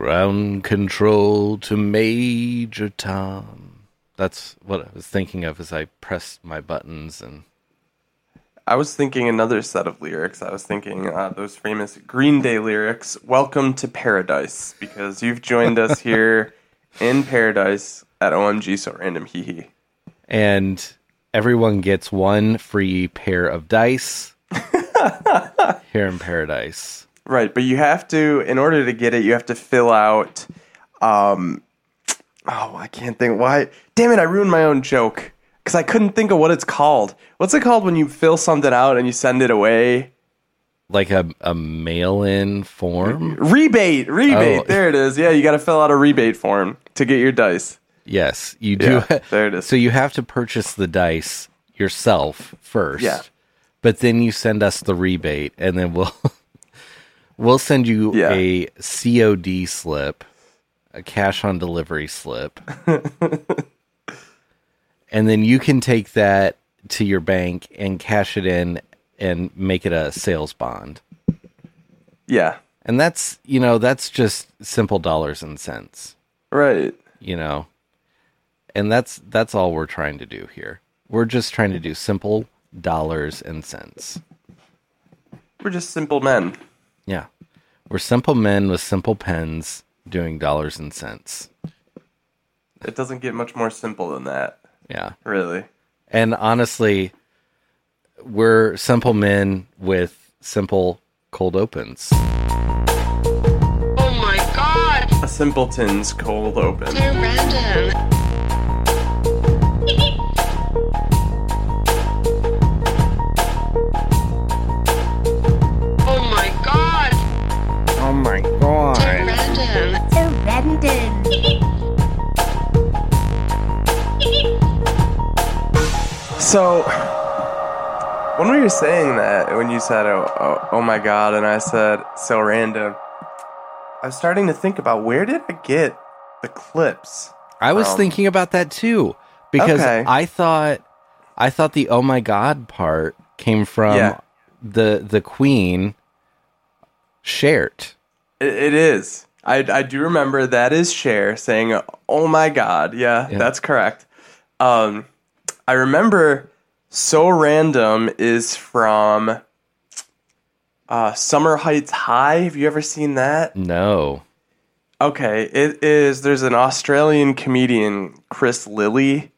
Ground control to Major Tom. That's what I was thinking of as I pressed my buttons and I was thinking another set of lyrics. I was thinking uh, those famous Green Day lyrics, Welcome to Paradise, because you've joined us here in paradise at OMG So Random Hee Hee. and everyone gets one free pair of dice here in paradise. Right, but you have to, in order to get it, you have to fill out. Um, oh, I can't think why. Damn it! I ruined my own joke because I couldn't think of what it's called. What's it called when you fill something out and you send it away? Like a, a mail in form? Rebate, rebate. Oh. There it is. Yeah, you got to fill out a rebate form to get your dice. Yes, you do. Yeah, there it is. So you have to purchase the dice yourself first. Yeah. But then you send us the rebate and then we'll we'll send you Yeah. a COD slip, a cash on delivery slip. and then you can take that to your bank and cash it in and make it a sales bond. Yeah, And that's, you know, that's just simple dollars and cents right. you know and that's that's all we're trying to do here we're just trying to do simple dollars and cents We're just simple men. yeah we're simple men with simple pens doing dollars and cents It doesn't get much more simple than that, yeah really. and honestly we're simple men with simple cold opens Oh my god! A simpleton's cold open. So random. So, when we were saying that, when you said, oh, oh, oh my god, and I said, so random, I was starting to think about where did I get the clips? i was Um, thinking about that too because Okay. i thought i thought the oh my god part came from Yeah. the the queen shared It, it is. I, I do remember that is Cher saying, oh my god. Yeah, Yeah. that's correct. Um, I remember So Random is from uh, Summer Heights High. Have you ever seen that? no Okay, it is. There's an Australian comedian, Chris Lilley,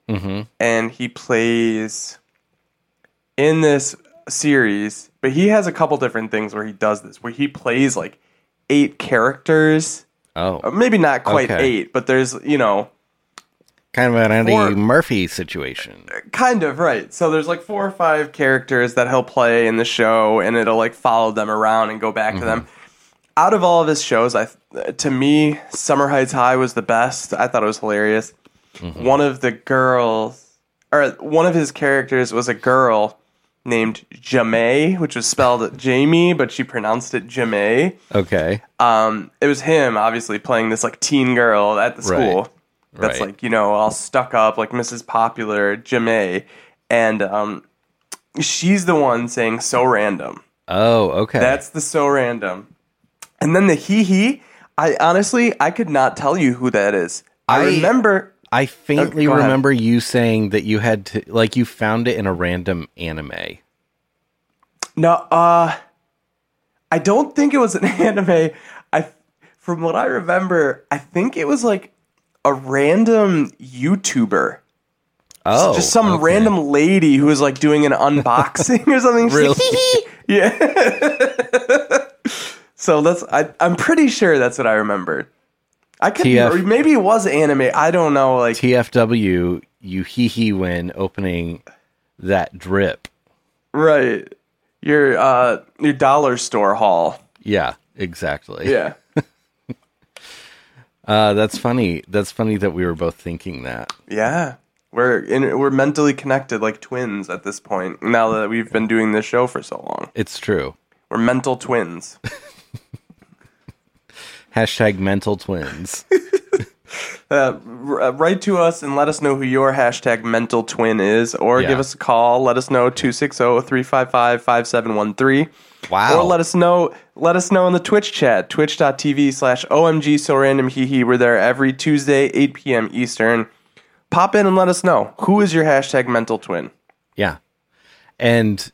and he plays in this series. But he has a couple different things where he does this, where he plays like eight characters. oh Uh, Maybe not quite Okay. eight, but there's you know kind of an Eddie Or- Murphy situation. kind of right. So there's like four or five characters that he'll play in the show, and it'll like follow them around and go back to them. Out of all of his shows, I to me, Summer Heights High was the best. I thought it was hilarious. One of the girls, or one of his characters, was a girl named Jamie, which was spelled Jamie, but she pronounced it Jamie. Okay. Um, it was him, obviously, playing this like teen girl at the school. Right. That's Right. like you know all stuck up, like Mrs. Popular, Jamie, and um, she's the one saying so random. Oh, okay. That's the so random. And then the he he. I honestly, I could not tell you who that is. I, I- remember. I faintly go ahead. remember you saying that you had to like you found it in a random anime. No, uh, I don't think it was an anime. I, from what I remember, I think it was like a random YouTuber. Oh, just some okay. random lady who was like doing an unboxing or something. She's like, Really? yeah. so that's I, I'm pretty sure that's what I remembered. I could TF maybe it was anime. I don't know. Like TFW. You hee hee when opening that drip. right, your uh your dollar store haul. Yeah, exactly. Yeah. Uh, that's funny. That's funny that we were both thinking that. Yeah. We're in, we're mentally connected like twins at this point. Now that we've been doing this show for so long, It's true. we're mental twins. Hashtag mental twins. Uh, r- uh, write to us and let us know who your hashtag mental twin is, or Yeah. give us a call. Let us know 260-355-5713. Wow. Or let us know let us know in the Twitch chat, twitch.tv slash OMG so random hee hee. We're there every Tuesday, 8 p.m. Eastern. Pop in and let us know. Who is your hashtag mental twin? Yeah. And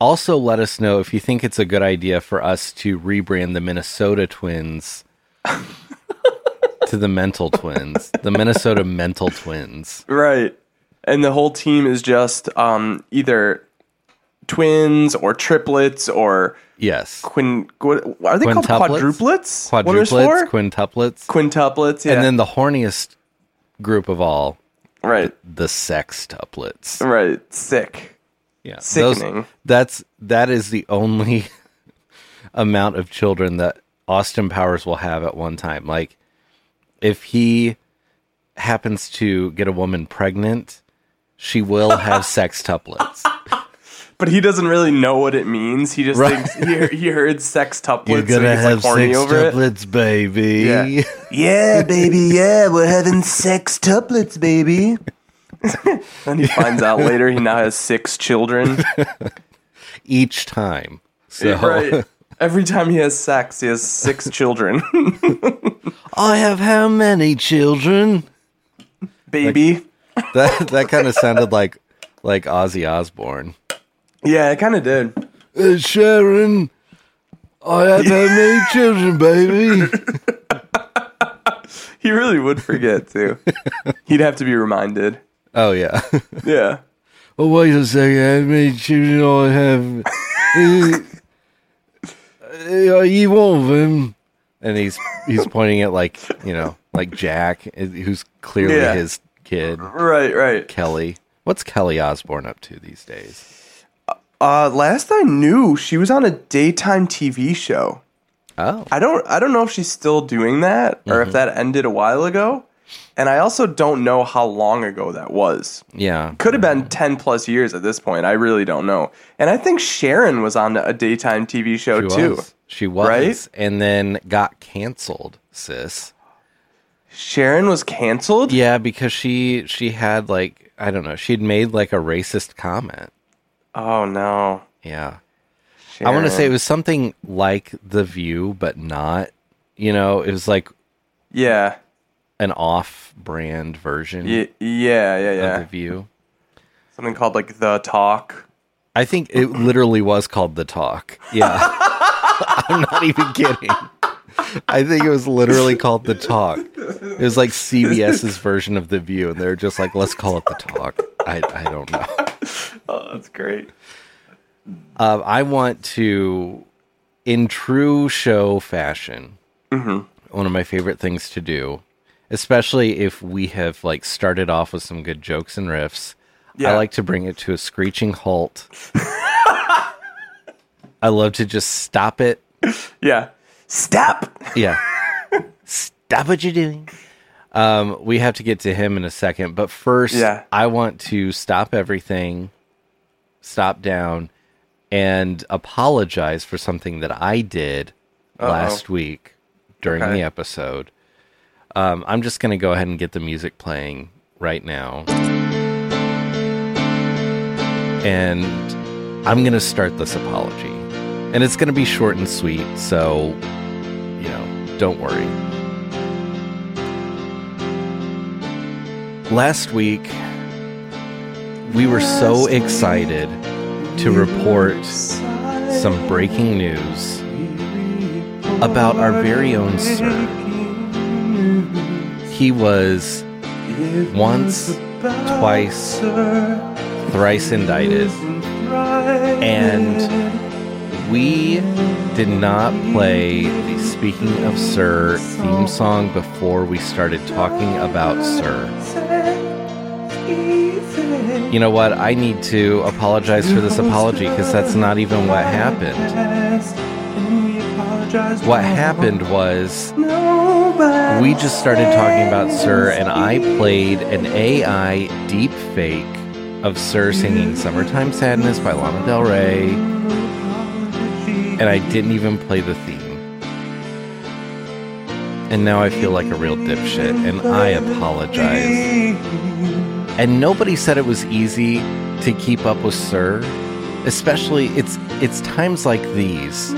also let us know if you think it's a good idea for us to rebrand the Minnesota Twins to the Mental Twins, the Minnesota Mental Twins. Right. And the whole team is just um, either twins or triplets or Yes. quin. Are they called quadruplets? Quadruplets, quintuplets. Quintuplets. Yeah. And then the horniest group of all, right. the sextuplets. Right. Sick. Yeah. Sickening. that's that is the only amount of children that Austin Powers will have at one time. Like if he happens to get a woman pregnant, she will have sextuplets. But he doesn't really know what it means. He just Right. thinks he, he heard sextuplets. so he's like horny over it. baby. Yeah. yeah, baby. Yeah, we're having sex sextuplets, baby. and he finds out later he now has six children. Each time. So Right. Every time he has sex, he has six children. I have how many children? baby. That that kind of sounded like like Ozzy Osbourne. Yeah, it kind of did. Uh, Sharon, I have how many children, baby? He really would forget too. He'd have to be reminded. Oh yeah. Yeah. oh wait a second, how many children I have? Uh, are you one of them? And he's he's pointing at like you know like Jack, who's clearly Yeah. his kid. Right, right. Kelly, what's Kelly Osbourne up to these days? Uh last I knew, she was on a daytime TV show. Oh, I don't I don't know if she's still doing that or if that ended a while ago. And I also don't know how long ago that was. yeah. Could have been 10 plus years at this point. I really don't know. And I think Sharon was on a daytime TV show She too. was. She was, Right? and then got canceled, sis. Sharon was canceled? Yeah, because she she had like I don't know, she'd made like a racist comment. Oh no. Yeah. I want to say it was something like The View, but not. You know, it was like Yeah. an off-brand version Yeah, yeah, yeah, of yeah. The View. Something called like The Talk. I think it literally was called The Talk. Yeah. I'm not even kidding. I think it was literally called The Talk. It was like CBS's version of The View, and they're just like, let's call it The Talk. I, I don't know. Oh, That's great. Uh, I want to, in true show fashion, Mm-hmm. one of my favorite things to do, especially if we have like started off with some good jokes and riffs. I like to bring it to a screeching halt. I love to just stop it. Yeah. Stop. Yeah. stop what you're doing. Um, we have to get to him in a second, but first, Yeah. I want to stop everything, stop down, and apologize for something that I did last week during Okay. the episode. Um, I'm just going to go ahead and get the music playing right now. And I'm going to start this apology. And it's going to be short and sweet, so, you know, don't worry. Last week, we were so excited to report some breaking news about our very own Sir. He was once, twice, thrice indicted, and we did not play the Speaking of Sir theme song before we started talking about Sir. You know what? I need to apologize for this apology because that's not even what happened. What happened was we just started talking about Sir, and I played an AI deep fake of Sir singing Summertime Sadness by Lana Del Rey, and I didn't even play the theme. And now I feel like a real dipshit, and I apologize. And nobody said it was easy to keep up with Sir. Especially it's it's times like these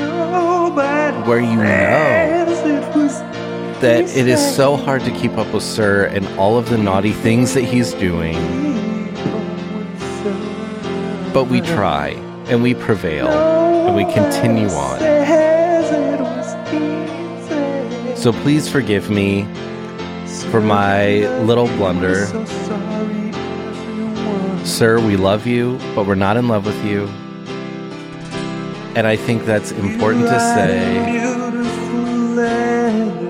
where you know that it is so hard to keep up with Sir and all of the naughty things that he's doing. But we try and we prevail and we continue on. So please forgive me for my little blunder. Sir, we love you, but we're not in love with you. And I think that's important to say.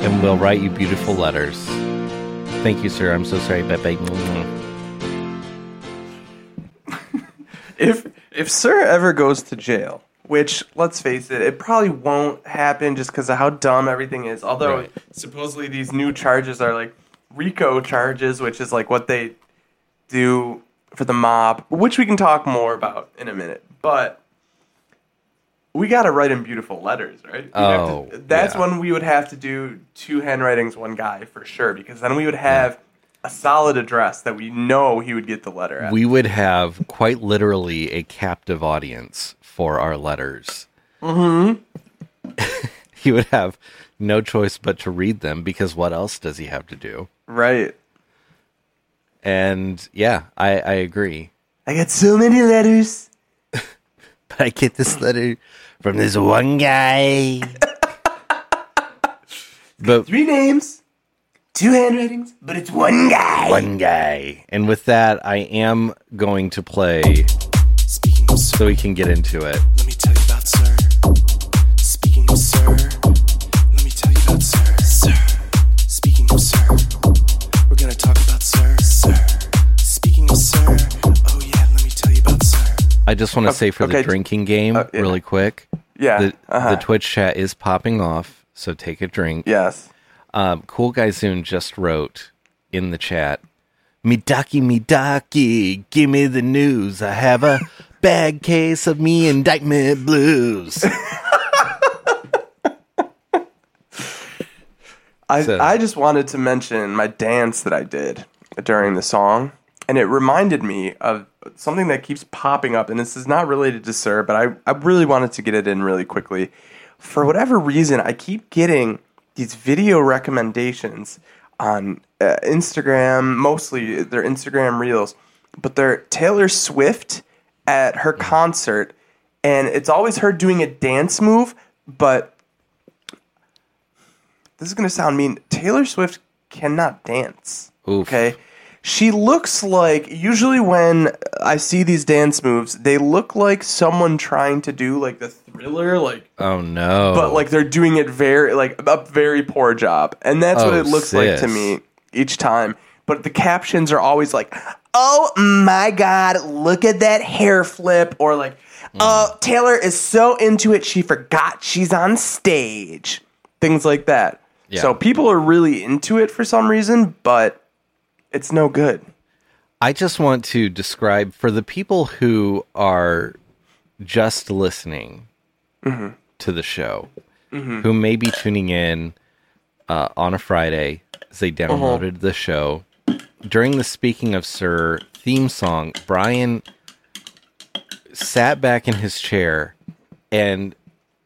And we'll write you beautiful letters. Thank you, sir. I'm so sorry. Bye bye. if if Sir ever goes to jail, which let's face it, it probably won't happen just because of how dumb everything is. Although Right. supposedly these new charges are like RICO charges, which is like what they do for the mob, which we can talk more about in a minute. But we got to write him beautiful letters, right? We'd Oh, to- that's yeah. when we would have to do two handwritings, one guy for sure, because then we would have a solid address that we know he would get the letter at. We would have quite literally a captive audience for our letters. Mm-hmm. he would have no choice but to read them because what else does he have to do? right. And yeah, I, I agree. I got so many letters. But I get this letter from this one guy. but Three names, two handwritings, but it's one guy. one guy. And with that, I am going to play Speaking of sir, so we can get into it. I just want to say for the okay. drinking game, Uh, yeah. really quick, Yeah. the, uh-huh. the Twitch chat is popping off, so take a drink. yes. Um, cool Guy Zoon just wrote in the chat, Midaki, Midaki, give me the news. I have a bad case of me indictment blues. I, So- I just wanted to mention my dance that I did during the song, and it reminded me of something that keeps popping up. And this is not related to Sir, but I, I really wanted to get it in really quickly. For whatever reason, I keep getting these video recommendations on uh, Instagram, mostly they're Instagram reels, but they're Taylor Swift at her concert, and it's always her doing a dance move, but this is going to sound mean. Taylor Swift cannot dance. Oof. Okay. She looks like, usually when I see these dance moves, they look like someone trying to do like the thriller, like, Oh no! but like they're doing it very, like a very poor job. And that's what Oh, it looks like to me each time. But the captions are always like, oh my God, look at that hair flip. Or like, Hmm. oh, Taylor is so into it, she forgot she's on stage. Things like that. Yeah. So people are really into it for some reason, but it's no good. I just want to describe for the people who are just listening mm-hmm. to the show, mm-hmm. who may be tuning in uh, on a Friday as they uh-huh. downloaded the show. During the Speaking of Sir theme song, Brian sat back in his chair and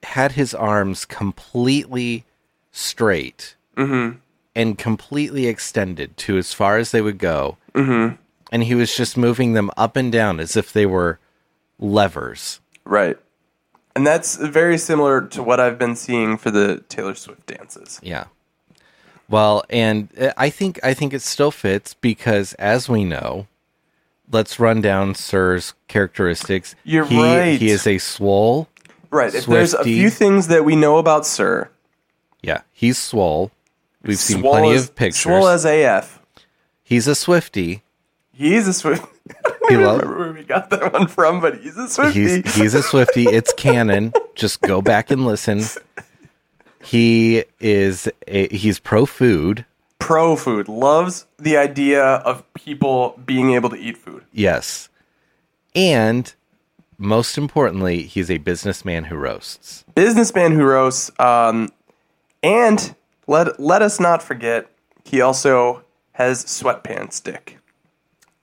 had his arms completely straight mm-hmm. And completely extended to as far as they would go. Mm-hmm. And he was just moving them up and down as if they were levers. Right. And that's very similar to what I've been seeing for the Taylor Swift dances. Yeah. Well, and uh, I think I think it still fits because, as we know, let's run down Sir's characteristics. You're he, right. He is a swole. Right. If there's a few things that we know about Sir, Yeah, he's swole. We've seen swole plenty as- of pictures. Swole as AF. he's a Swifty. He's a Swift. I He don't lo- remember where we got that one from, but he's a Swifty. He's he's a Swifty. It's canon. Just go back and listen. He is a, he's pro food. pro food. Loves the idea of people being able to eat food. Yes. And most importantly, he's a businessman who roasts. Businessman who roasts. Um, and let let us not forget he also has sweatpants dick,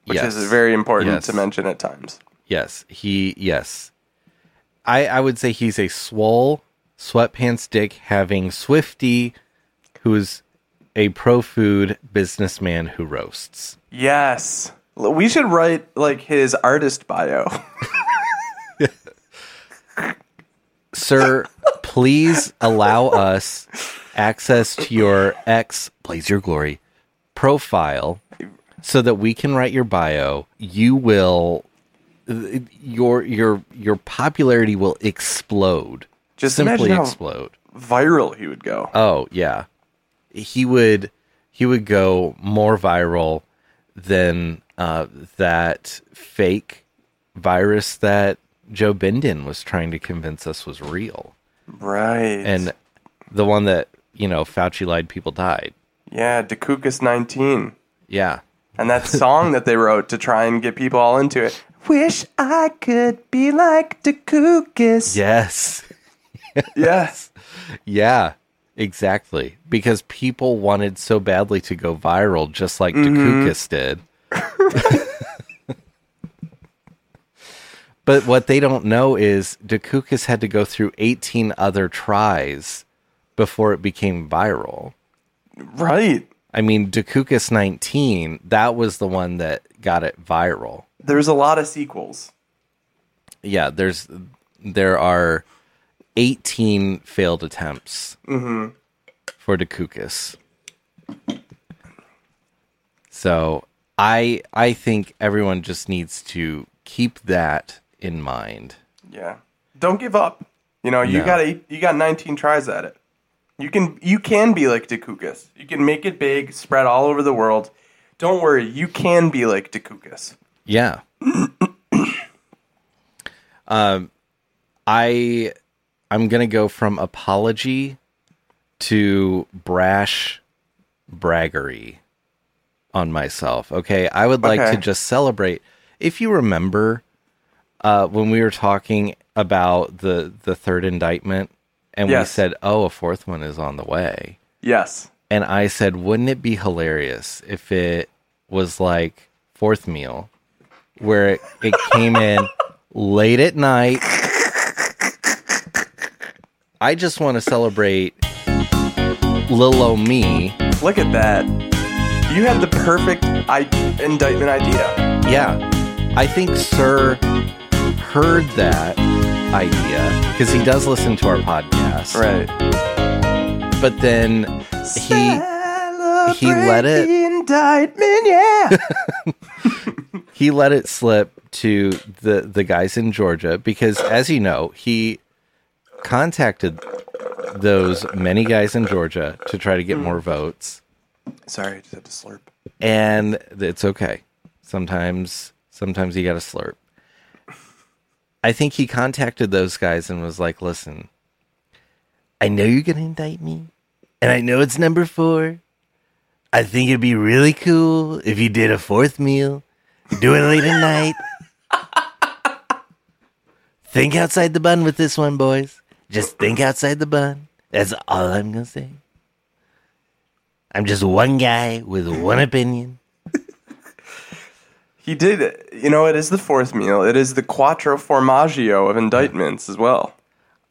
which yes. is very important Yes. to mention at times. Yes, he yes. I I would say he's a swole sweatpants dick having Swifty, who is a pro food businessman who roasts. Yes. We should write like his artist bio. Sir, please allow us access to your ex Blaze Your Glory profile so that we can write your bio. You will your your your popularity will explode. Just simply explode. Viral he would go. Oh yeah, he would he would go more viral than uh, that fake virus that Joe Biden was trying to convince us was real, Right. and the one that you know Fauci lied people died. yeah, Dekukas 19. Yeah, And that song that they wrote to try and get people all into it. Wish I could be like Dekukas. yes, Yes. yeah, exactly. Because people wanted so badly to go viral, just like mm-hmm. Dekukas did. But what they don't know is Dekukas had to go through 18 other tries before it became viral. Right. I mean, Dekukas 19, that was the one that got it viral. There's a lot of sequels. Yeah, there's there are 18 failed attempts mm-hmm. for Dekukas. So, I I think everyone just needs to keep that in mind. Yeah. Don't give up. You know, you No. got you got 19 tries at it. You can you can be like Dekukas. You can make it big, spread all over the world. Don't worry, you can be like Dekukas. Yeah. um, I I'm gonna go from apology to brash braggery on myself. Okay, I would like Okay. to just celebrate. If you remember, uh, when we were talking about the the third indictment, and we said, "Oh, a fourth one is on the way." Yes. And I said, wouldn't it be hilarious if it was like fourth meal, where it, it came in late at night? I just want to celebrate little o me. Look at that. You had the perfect I- indictment idea. Yeah, I think Sir heard that idea because he does listen to our podcast. Right. But then he he let it indictment, yeah. he let it slip to the the guys in Georgia because as you know, he contacted those many guys in Georgia to try to get more mm. votes Sorry, I just had to slurp. and it's okay. Sometimes sometimes you got to slurp. I think he contacted those guys and was like, "Listen, I know you're going to indict me, and I know it's number 4. I think it'd be really cool if you did a fourth meal, do it late at night. Think outside the bun with this one, boys. Just think outside the bun. That's all I'm going to say. I'm just one guy with one opinion. He did. You know, it is the fourth meal. It is the quattro formaggio of indictments as well.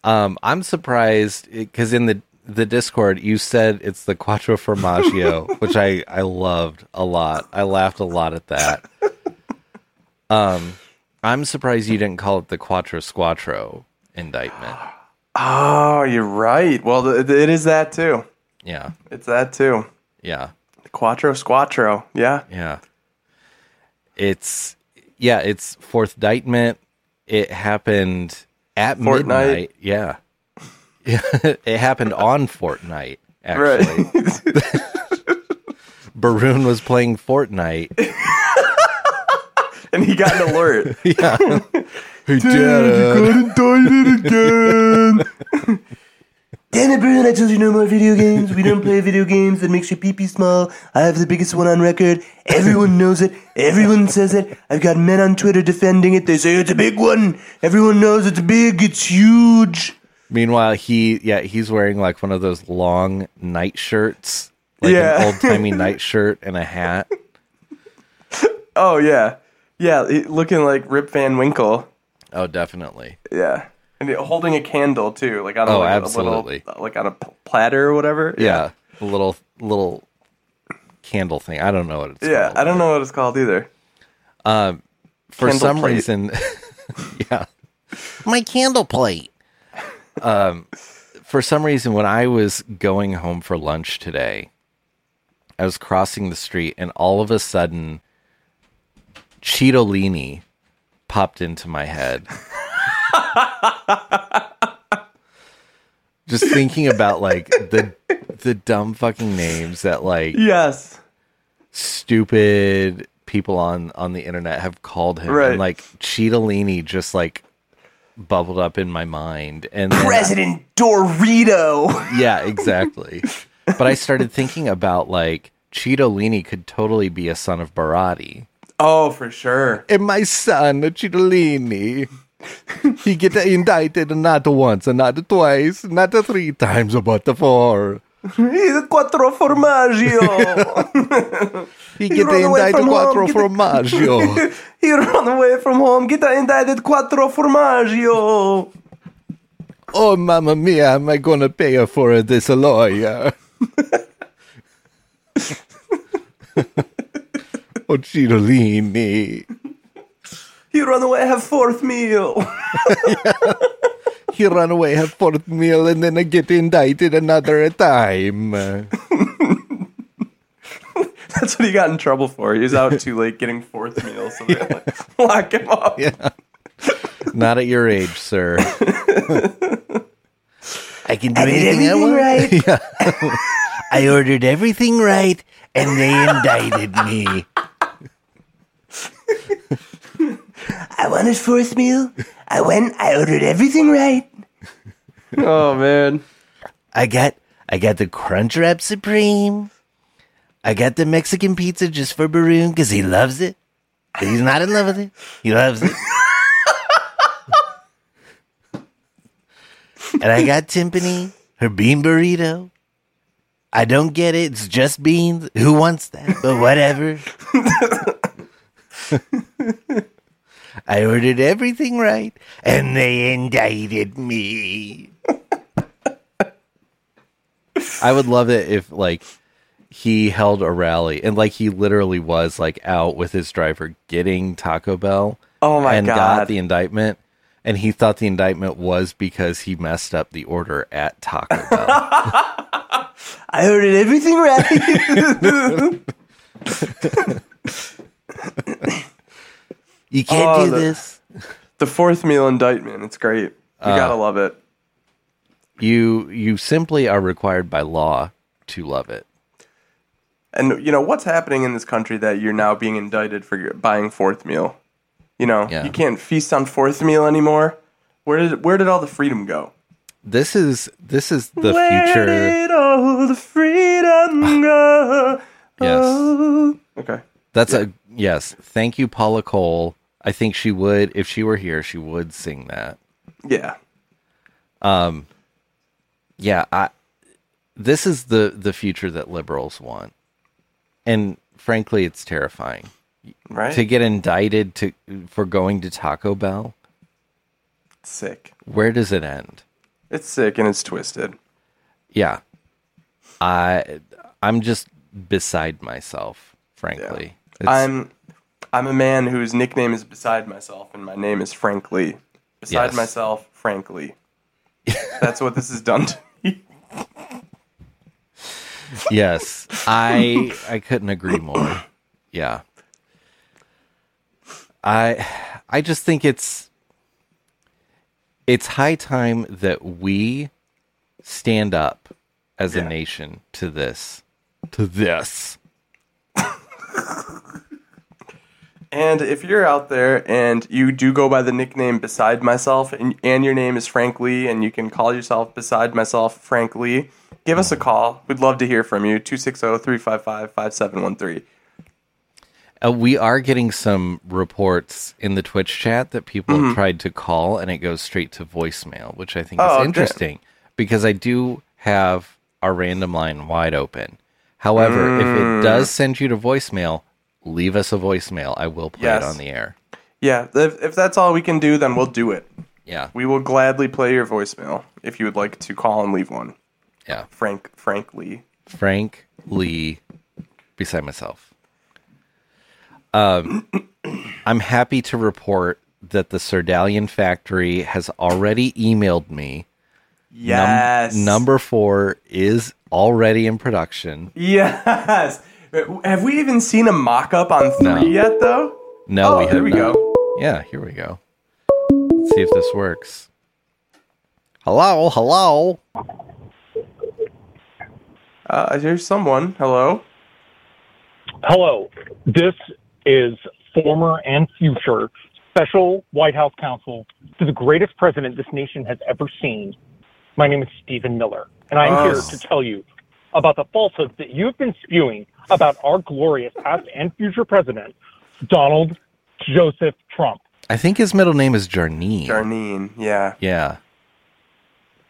Um, I'm surprised because in the the Discord you said it's the Quattro Formaggio, which I I loved a lot. I laughed a lot at that. Um, I'm surprised you didn't call it the Quattro Squattro indictment. Oh, you're right. Well, th- th- it is that too. Yeah, It's that too. yeah, The quattro squattro. Yeah. yeah. It's yeah, it's fourth indictment. It happened at Fortnite. midnight. Yeah, it happened on Fortnite. Actually, Right. Baroon was playing Fortnite. and he got an alert. Yeah. hey, Dad. You got indicted again. Damn it, Bruin, I told you no more video games. We don't play video games that makes your pee-pee small. I have the biggest one on record. Everyone knows it. Everyone says it. I've got men on Twitter defending it. They say it's a big one. Everyone knows it's big. It's huge. Meanwhile, he yeah he's wearing like one of those long night shirts, like Yeah. an old timey night shirt and a hat. Oh yeah, yeah, looking like Rip Van Winkle. Oh, definitely. Yeah, and holding a candle too, like on Oh, like, a little, like on a platter or whatever. Yeah, a little little candle thing. I don't know what it's yeah. called. I don't know what it's called either. For Candle some plate. reason, yeah, my candle plate. Um, for some reason, when I was going home for lunch today, I was crossing the street, and all of a sudden, Cheetolini popped into my head. Just thinking about like the the dumb fucking names that like Yes. stupid people on on the internet have called him Right. and like Cheetolini just like bubbled up in my mind and President Dorito. yeah exactly but I started thinking about like Cheetolini could totally be a son of Barati Oh, for sure. and my son Cheetolini he get indicted not once not twice not three times but four Il quattro formaggio. he He get indicted home, quattro get formaggio he run away from home. Get indicted quattro formaggio. Oh, mamma mia, am I gonna pay her for this lawyer? oh, Cheetolini. He run away have fourth meal. He run away, have fourth meal, and then I get indicted another time. That's what he got in trouble for. He was out too late getting fourth meal, so they like, lock him up. Yeah. Not at your age, sir. I can do anything I want. right. Yeah. I ordered everything right, and they indicted me. I wanted fourth meal. I went. I ordered everything right. Oh man. I got I got the Crunchwrap Supreme. I got the Mexican pizza just for Baroon because he loves it. But he's not in love with it. He loves it. and I got Tiffany, her bean burrito. I don't get it. It's just beans. Who wants that? But whatever. I ordered everything right, and they indicted me. I would love it if like he held a rally and like he literally was like out with his driver getting Taco Bell. Oh my and got God. the indictment. And he thought the indictment was because he messed up the order at Taco Bell. I ordered everything right. you can't Oh, do the- this. the fourth meal indictment. It's great. You uh, gotta love it. You you simply are required by law to love it. And you know what's happening in this country that you're now being indicted for buying fourth meal. You know, Yeah. you can't feast on fourth meal anymore. Where did where did all the freedom go? This is this is the Where future. did all the freedom go? Yes. Okay. That's a yes. Thank you, Paula Cole. I think she would, if she were here, she would sing that. Yeah. Um. Yeah, I. This is the the future that liberals want, and frankly, it's terrifying Right. to get indicted to for going to Taco Bell. sick. Where does it end? It's sick and it's twisted. Yeah, I I'm just beside myself. Frankly, It's- I'm I'm a man whose nickname is beside myself, and my name is Frank Lee. Beside Yes. myself, Frank Lee. That's what this has done to me. yes i i couldn't agree more yeah i i just think it's it's high time that we stand up as a nation to this to this And if you're out there and you do go by the nickname Beside Myself and, and your name is Frank Lee and you can call yourself Beside Myself Frank Lee, give us a call. We'd love to hear from you. 260 355 5713. Uh, we are getting some reports in the Twitch chat that people have tried to call and it goes straight to voicemail, which I think Mm-hmm. Oh, is interesting because I do have our random line wide open. However, if Mm. it does send you to voicemail, leave us a voicemail. I will play Yes. it on the air. Yeah, if, if that's all we can do, then we'll do it. Yeah. We will gladly play your voicemail if you would like to call and leave one. Yeah. Frank, Frank Lee. Frank Lee beside myself. Um, I'm happy to report that the Serdalian factory has already emailed me. Num- Yes. number four is already in production. Yes. Have we even seen a mock up on three No. yet, though? No, oh, we have there we not. go. Yeah, here we go. Let's see if this works. Hello, hello. Uh, here's someone. Hello. Hello. This is former and future special White House counsel to the greatest president this nation has ever seen. My name is Stephen Miller, and I'm Oh. here to tell you about the falsehoods that you've been spewing about our glorious past and future president, Donald Joseph Trump. I think his middle name is Jarnine. Jarnine. Yeah. yeah.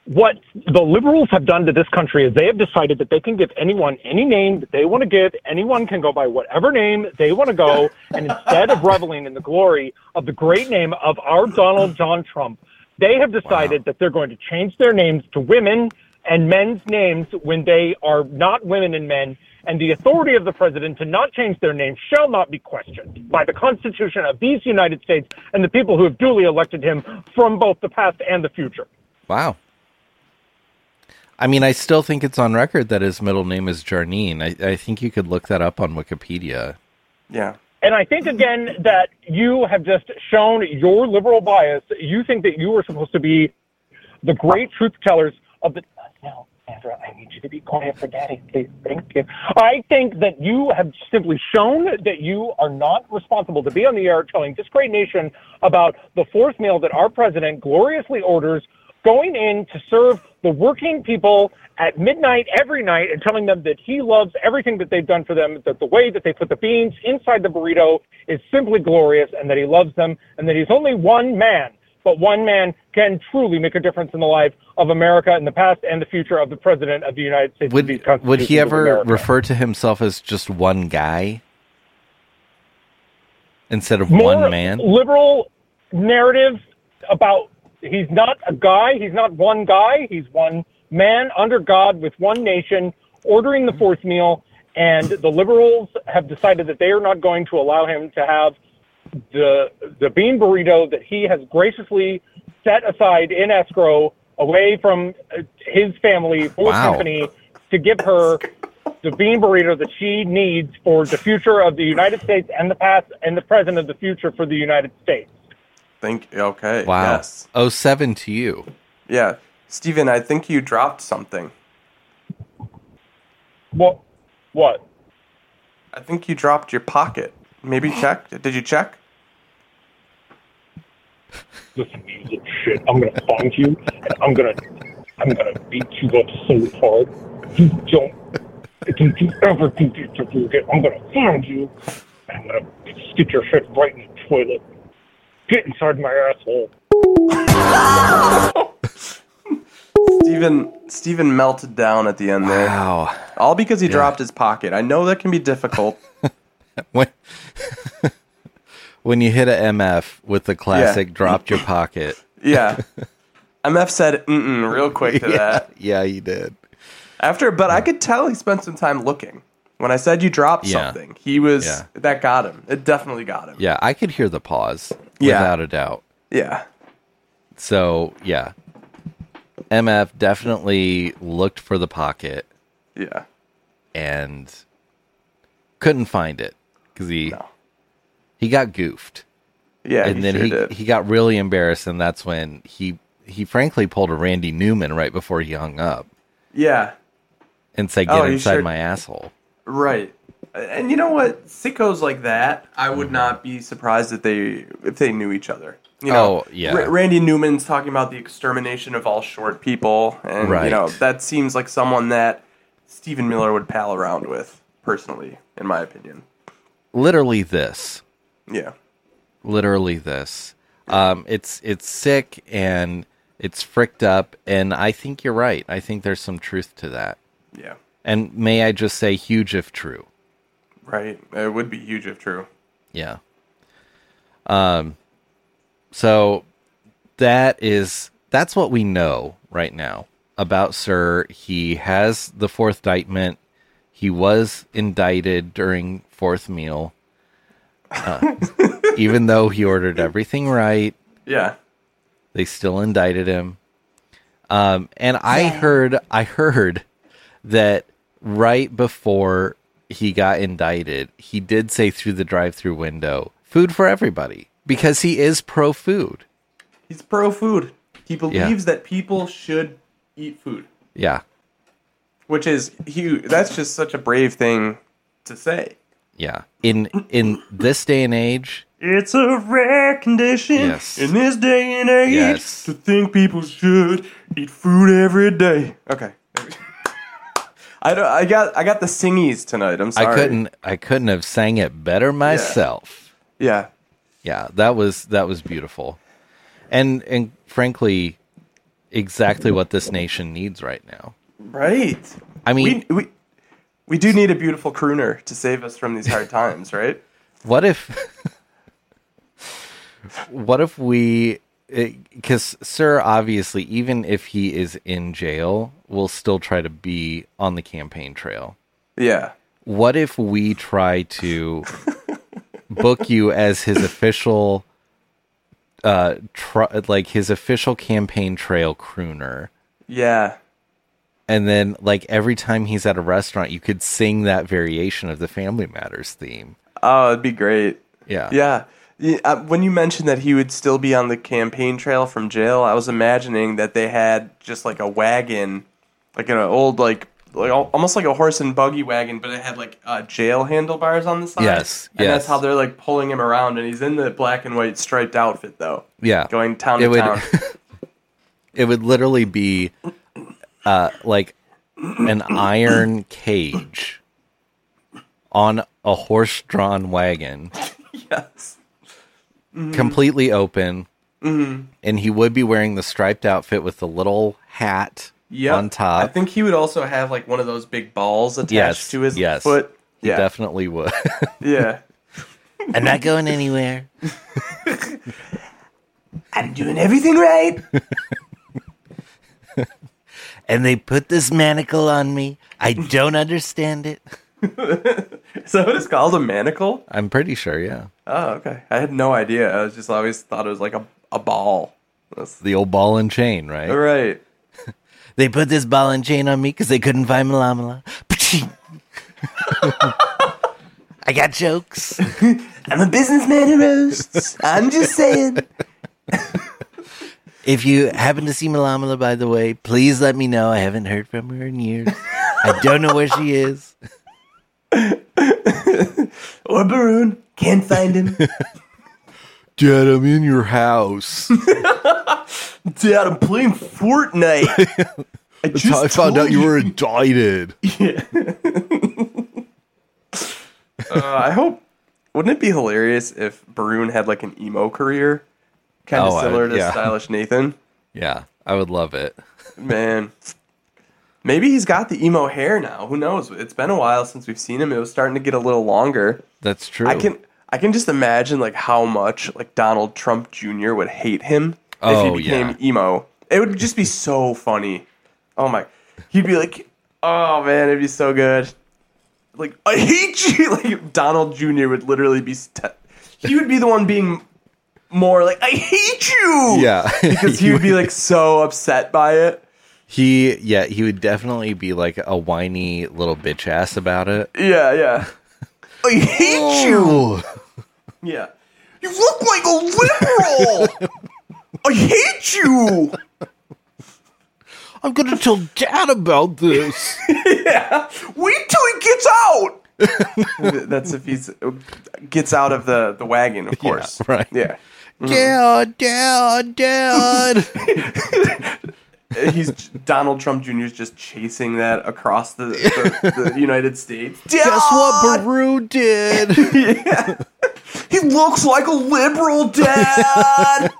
what the liberals have done to this country is they have decided that they can give anyone any name that they want to give. Anyone can go by whatever name they want to go. And instead of reveling in the glory of the great name of our Donald John Trump, they have decided that they're going to change their names to women and men's names when they are not women and men. And the authority of the president to not change their names shall not be questioned by the Constitution of these United States and the people who have duly elected him from both the past and the future. Wow. I mean, I still think it's on record that his middle name is Jarnine. I, I think you could look that up on Wikipedia. Yeah. And I think again that you have just shown your liberal bias. You think that you are supposed to be the great truth tellers of the. Uh, no, Sandra, I need you to be quiet for Daddy, please. Thank you. I think that you have simply shown that you are not responsible to be on the air telling this great nation about the fourth meal that our president gloriously orders going in to serve the working people at midnight every night and telling them that he loves everything that they've done for them, that the way that they put the beans inside the burrito is simply glorious and that he loves them and that he's only one man. But one man can truly make a difference in the life of America in the past and the future of the President of the United States. Would would he ever refer to himself as just one guy instead of more one man? liberal narrative about he's not a guy, he's not one guy, he's one man under God with one nation ordering the fourth meal. And the liberals have decided that they are not going to allow him to have the the bean burrito that he has graciously set aside in escrow away from uh, his family for Wow. company to give her the bean burrito that she needs for the future of the United States and the past and the present of the future for the United States. Think. Okay. Wow. Yes. Oh seven to you. Yeah. Stephen, I think you dropped something. What? What? I think you dropped your pocket. Maybe check. Did you check? Listen, you little shit. I'm gonna find you and I'm gonna I'm gonna beat you up so hard. You don't don't you ever do you can do it. I'm gonna find you and I'm gonna stick your head right in the toilet. Get inside my asshole. Stephen Stephen melted down at the end there. Wow. All because he dropped his pocket. I know that can be difficult. When when you hit a MF with the classic dropped your pocket. Yeah. MF said mm real quick to yeah, that. yeah, you did. After but I could tell he spent some time looking. When I said you dropped Yeah. something, he was Yeah. that got him. It definitely got him. Yeah, I could hear the pause Yeah. without a doubt. Yeah. So yeah, MF definitely looked for the pocket Yeah. and couldn't find it because he No. he got goofed, Yeah. and he then sure he did. he got really embarrassed, and that's when he he frankly pulled a Randy Newman right before he hung up Yeah. and said, Oh, "Get he inside sure- my asshole." Right. And you know what? Sickos like that, I would Mm-hmm. not be surprised if they if they knew each other. You know, Oh, yeah. Ra- Randy Newman's talking about the extermination of all short people, and you know that seems like someone that Stephen Miller would pal around with, personally, in my opinion. Literally this. Yeah. literally this. Um, it's it's sick and it's fricked up, and I think you're right. I think there's some truth to that. Yeah. And may I just say, huge if true. Right. It would be huge if true. Yeah. Um. So that is that's what we know right now about Sir. He has the fourth indictment. He was indicted during fourth meal. Uh, even though he ordered everything right, Yeah. they still indicted him. Um, and I heard, I heard that right before he got indicted, he did say through the drive-through window, "Food for everybody," because he is pro food. He's pro food. He believes that people should eat food, Yeah, which is huge. That's just such a brave thing to say. yeah. In in this day and age, It's a rare condition Yes. in this day and age Yes. to think people should eat food every day. Okay. I don't, I got I got the singies tonight. I'm sorry. I couldn't, I couldn't have sang it better myself. Yeah. yeah that was that was beautiful and and frankly exactly what this nation needs right now Right. i mean we, we we do need a beautiful crooner to save us from these hard times, right? what if what if we because sir obviously even if he is in jail will still try to be on the campaign trail Yeah. what if we try to book you as his official uh tr- like his official campaign trail crooner Yeah. And then like every time he's at a restaurant you could sing that variation of the family matters theme Oh, it'd be great. yeah Yeah. Yeah, uh, when you mentioned that he would still be on the campaign trail from jail, I was imagining that they had just like a wagon, like an old like like almost like a horse and buggy wagon, but it had like uh, jail handlebars on the side. Yes, and that's how they're like pulling him around, and he's in the black and white striped outfit though, yeah going town It to would- town. it would literally be uh like an iron cage on a horse-drawn wagon yes. completely open and he would be wearing the striped outfit with the little hat Yep. on top I think he would also have like one of those big balls attached yes to his yes foot. he Yeah. definitely would yeah. i'm not going anywhere I'm doing everything right. and they put this manacle on me i don't understand it Is that what it's called? A manacle? i'm pretty sure yeah Oh, okay. I had no idea. I was just always thought it was like a, a ball. That's the old ball and chain right all right. They put this ball and chain on me because they couldn't find Malamala. I got jokes. I'm a businessman who roasts. I'm just saying. If you happen to see Malamala, by the way, please let me know. I haven't heard from her in years. I don't know where she is. Or Baroon. Can't find him. Dad, I'm in your house. Dad, I'm playing Fortnite. I just were indicted. Uh, I hope. Wouldn't it be hilarious if Baroon had like an emo career? Kind of Oh, I- similar to yeah. Stylish Nathan. Yeah, I would love it. Man. Maybe he's got the emo hair now. Who knows? It's been a while since we've seen him. It was starting to get a little longer. That's true. I can I can just imagine like how much like Donald Trump Jr. would hate him Oh, if he oh, became yeah. emo. It would just be so funny. Oh my, he'd be like, oh man, it'd be so good. Like I hate you. Like Donald Jr. would literally be. St- he would be the one being more like I hate you. Yeah. because he would be like so upset by it. He, yeah, he would definitely be like a whiny little bitch ass about it. Yeah, yeah. I hate you. Oh. Yeah. You look like a liberal. I hate you. I'm gonna tell Dad about this. Yeah. Wait till he gets out. That's if he's gets out of the the wagon, of course. right. Yeah. Dad, Dad, Dad. he's Donald Trump Jr. is just chasing that across the, the, the United States. Guess what Baru did? He looks like a liberal dad.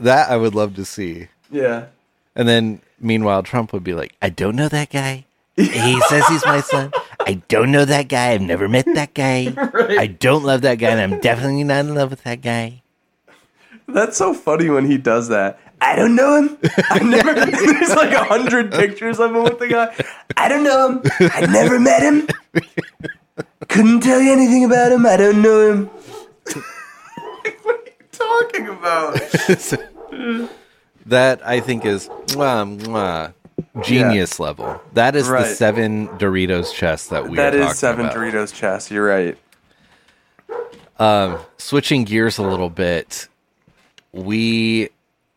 that I would love to see. yeah. And then meanwhile Trump would be like, I don't know that guy. He says he's my son. I don't know that guy. I've never met that guy. I don't love that guy, and I'm definitely not in love with that guy. That's so funny when he does that. I don't know him. I've never. there's like a hundred pictures of him with the guy. I don't know him. I never met him. Couldn't tell you anything about him. I don't know him. what are you talking about? That I think is mwah, mwah, genius level. That is the seven Doritos chest that we that is seven about. Doritos chest. You're right. Um, Switching gears a little bit, we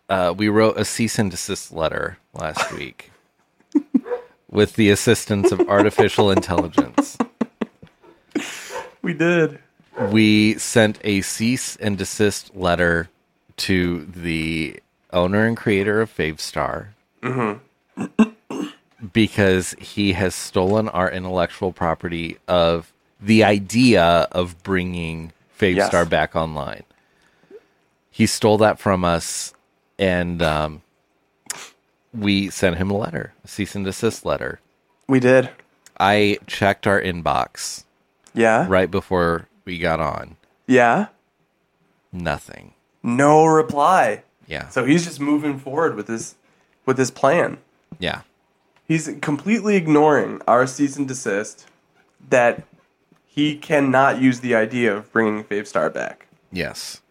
uh, we wrote a cease and desist letter last week with the assistance of artificial intelligence. We did. We sent a cease and desist letter to the owner and creator of Favstar because he has stolen our intellectual property of the idea of bringing Favstar Yes. back online. He stole that from us, and um, we sent him a letter, a cease and desist letter. We did. I checked our inbox Yeah. right before we got on. Yeah. Nothing. No reply. Yeah. So he's just moving forward with his with his plan. Yeah. He's completely ignoring our cease and desist that he cannot use the idea of bringing Favstar back. Yes.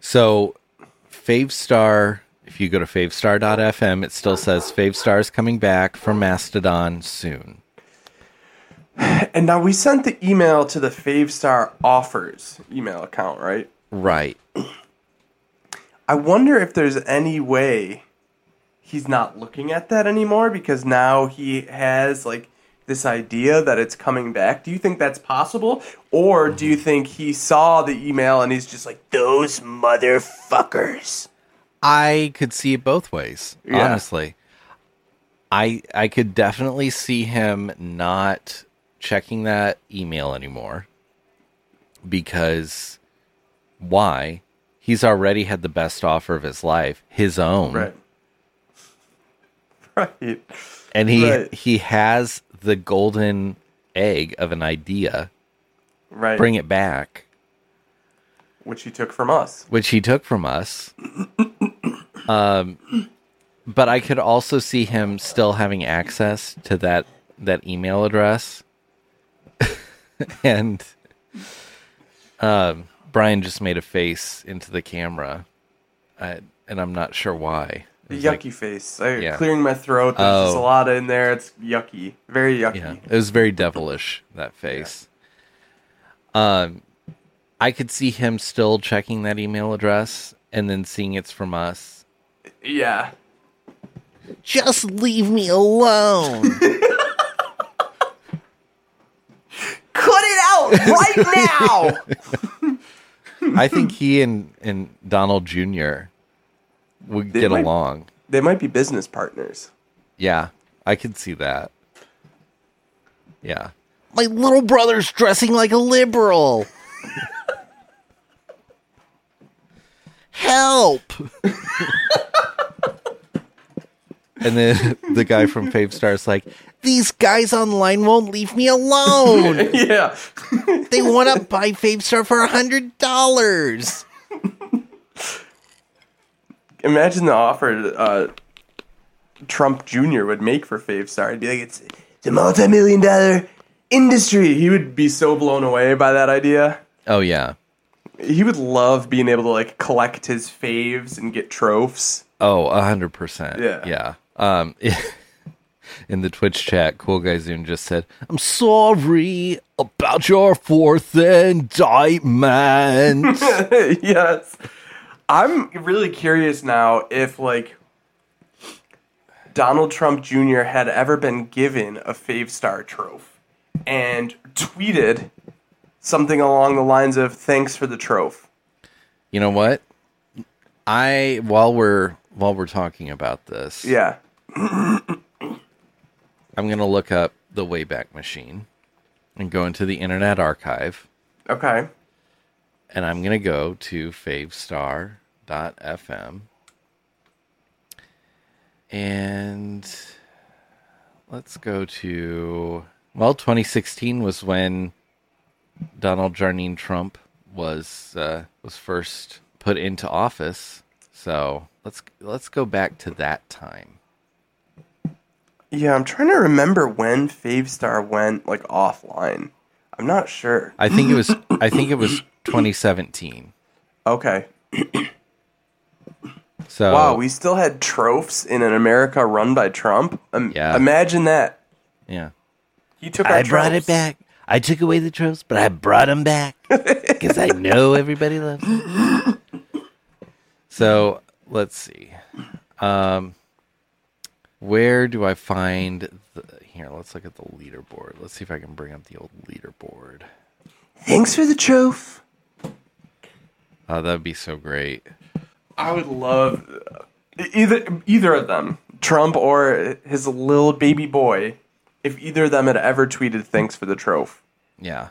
So, Favstar, if you go to favstar.fm, it still says Favstar is coming back from Mastodon soon. And now we sent the email to the Favstar offers email account, right? Right. I wonder if there's any way he's not looking at that anymore because now he has like this idea that it's coming back. Do you think that's possible? Or do you mm-hmm. think he saw the email and he's just like, those motherfuckers? I could see it both ways, Yeah. honestly. I I could definitely see him not checking that email anymore because why? He's already had the best offer of his life, his own. Right. Right. and he Right. he has the golden egg of an idea Right. bring it back which he took from us. which he took from us um but i could also see him still having access to that that email address and um brian just made a face into the camera I, and i'm not sure why yucky like- face. I, Yeah. Clearing my throat. There's just a Oh. lot in there. It's yucky. Very yucky. Yeah, it was very devilish that face. Um, I could see him still checking that email address and then seeing it's from us. Yeah. Just leave me alone. Cut it out right now. I think he and and Donald Jr. would They get might- along. they might be business partners. Yeah, I could see that. Yeah. My little brother's dressing like a liberal. Help. and then the guy from Favstar's like, these guys online won't leave me alone. yeah. they want to buy Favstar for a hundred dollars. Imagine the offer uh, Trump Jr. would make for Favstar. He'd be like, it's, it's a multi million dollar industry. He would be so blown away by that idea. Oh yeah. He would love being able to like collect his faves and get trophies. Oh, a hundred percent. Yeah. Yeah. Um, in the Twitch chat, Cool Guy Zoom just said, "I'm sorry about your fourth indictment." yes. I'm really curious now if like Donald Trump Jr. had ever been given a Favstar trophy and tweeted something along the lines of "Thanks for the trophy." you know what? I while we're while we're talking about this, Yeah. I'm gonna look up the Wayback Machine and go into the Internet Archive, Okay. and I'm gonna go to favstar.fm, and let's go to well, 2016 was when Donald Jarnine Trump was uh, was first put into office. So let's let's go back to that time. Yeah, I'm trying to remember when Favestar went like offline. I'm not sure. I think it was I think it was 2017. Okay. So Wow, we still had tropes in an America run by Trump. Um, Yeah. Imagine that. yeah. He took our I brought it back. I took away the tropes, but I brought them back because I know everybody loves them. So let's see. Um, where do I find the, here? Let's look at the leaderboard. Let's see if I can bring up the old leaderboard. Thanks for the trophy. Oh, that'd be so great. I would love either either of them, Trump or his little baby boy, if either of them had ever tweeted "Thanks for the trophy." Yeah.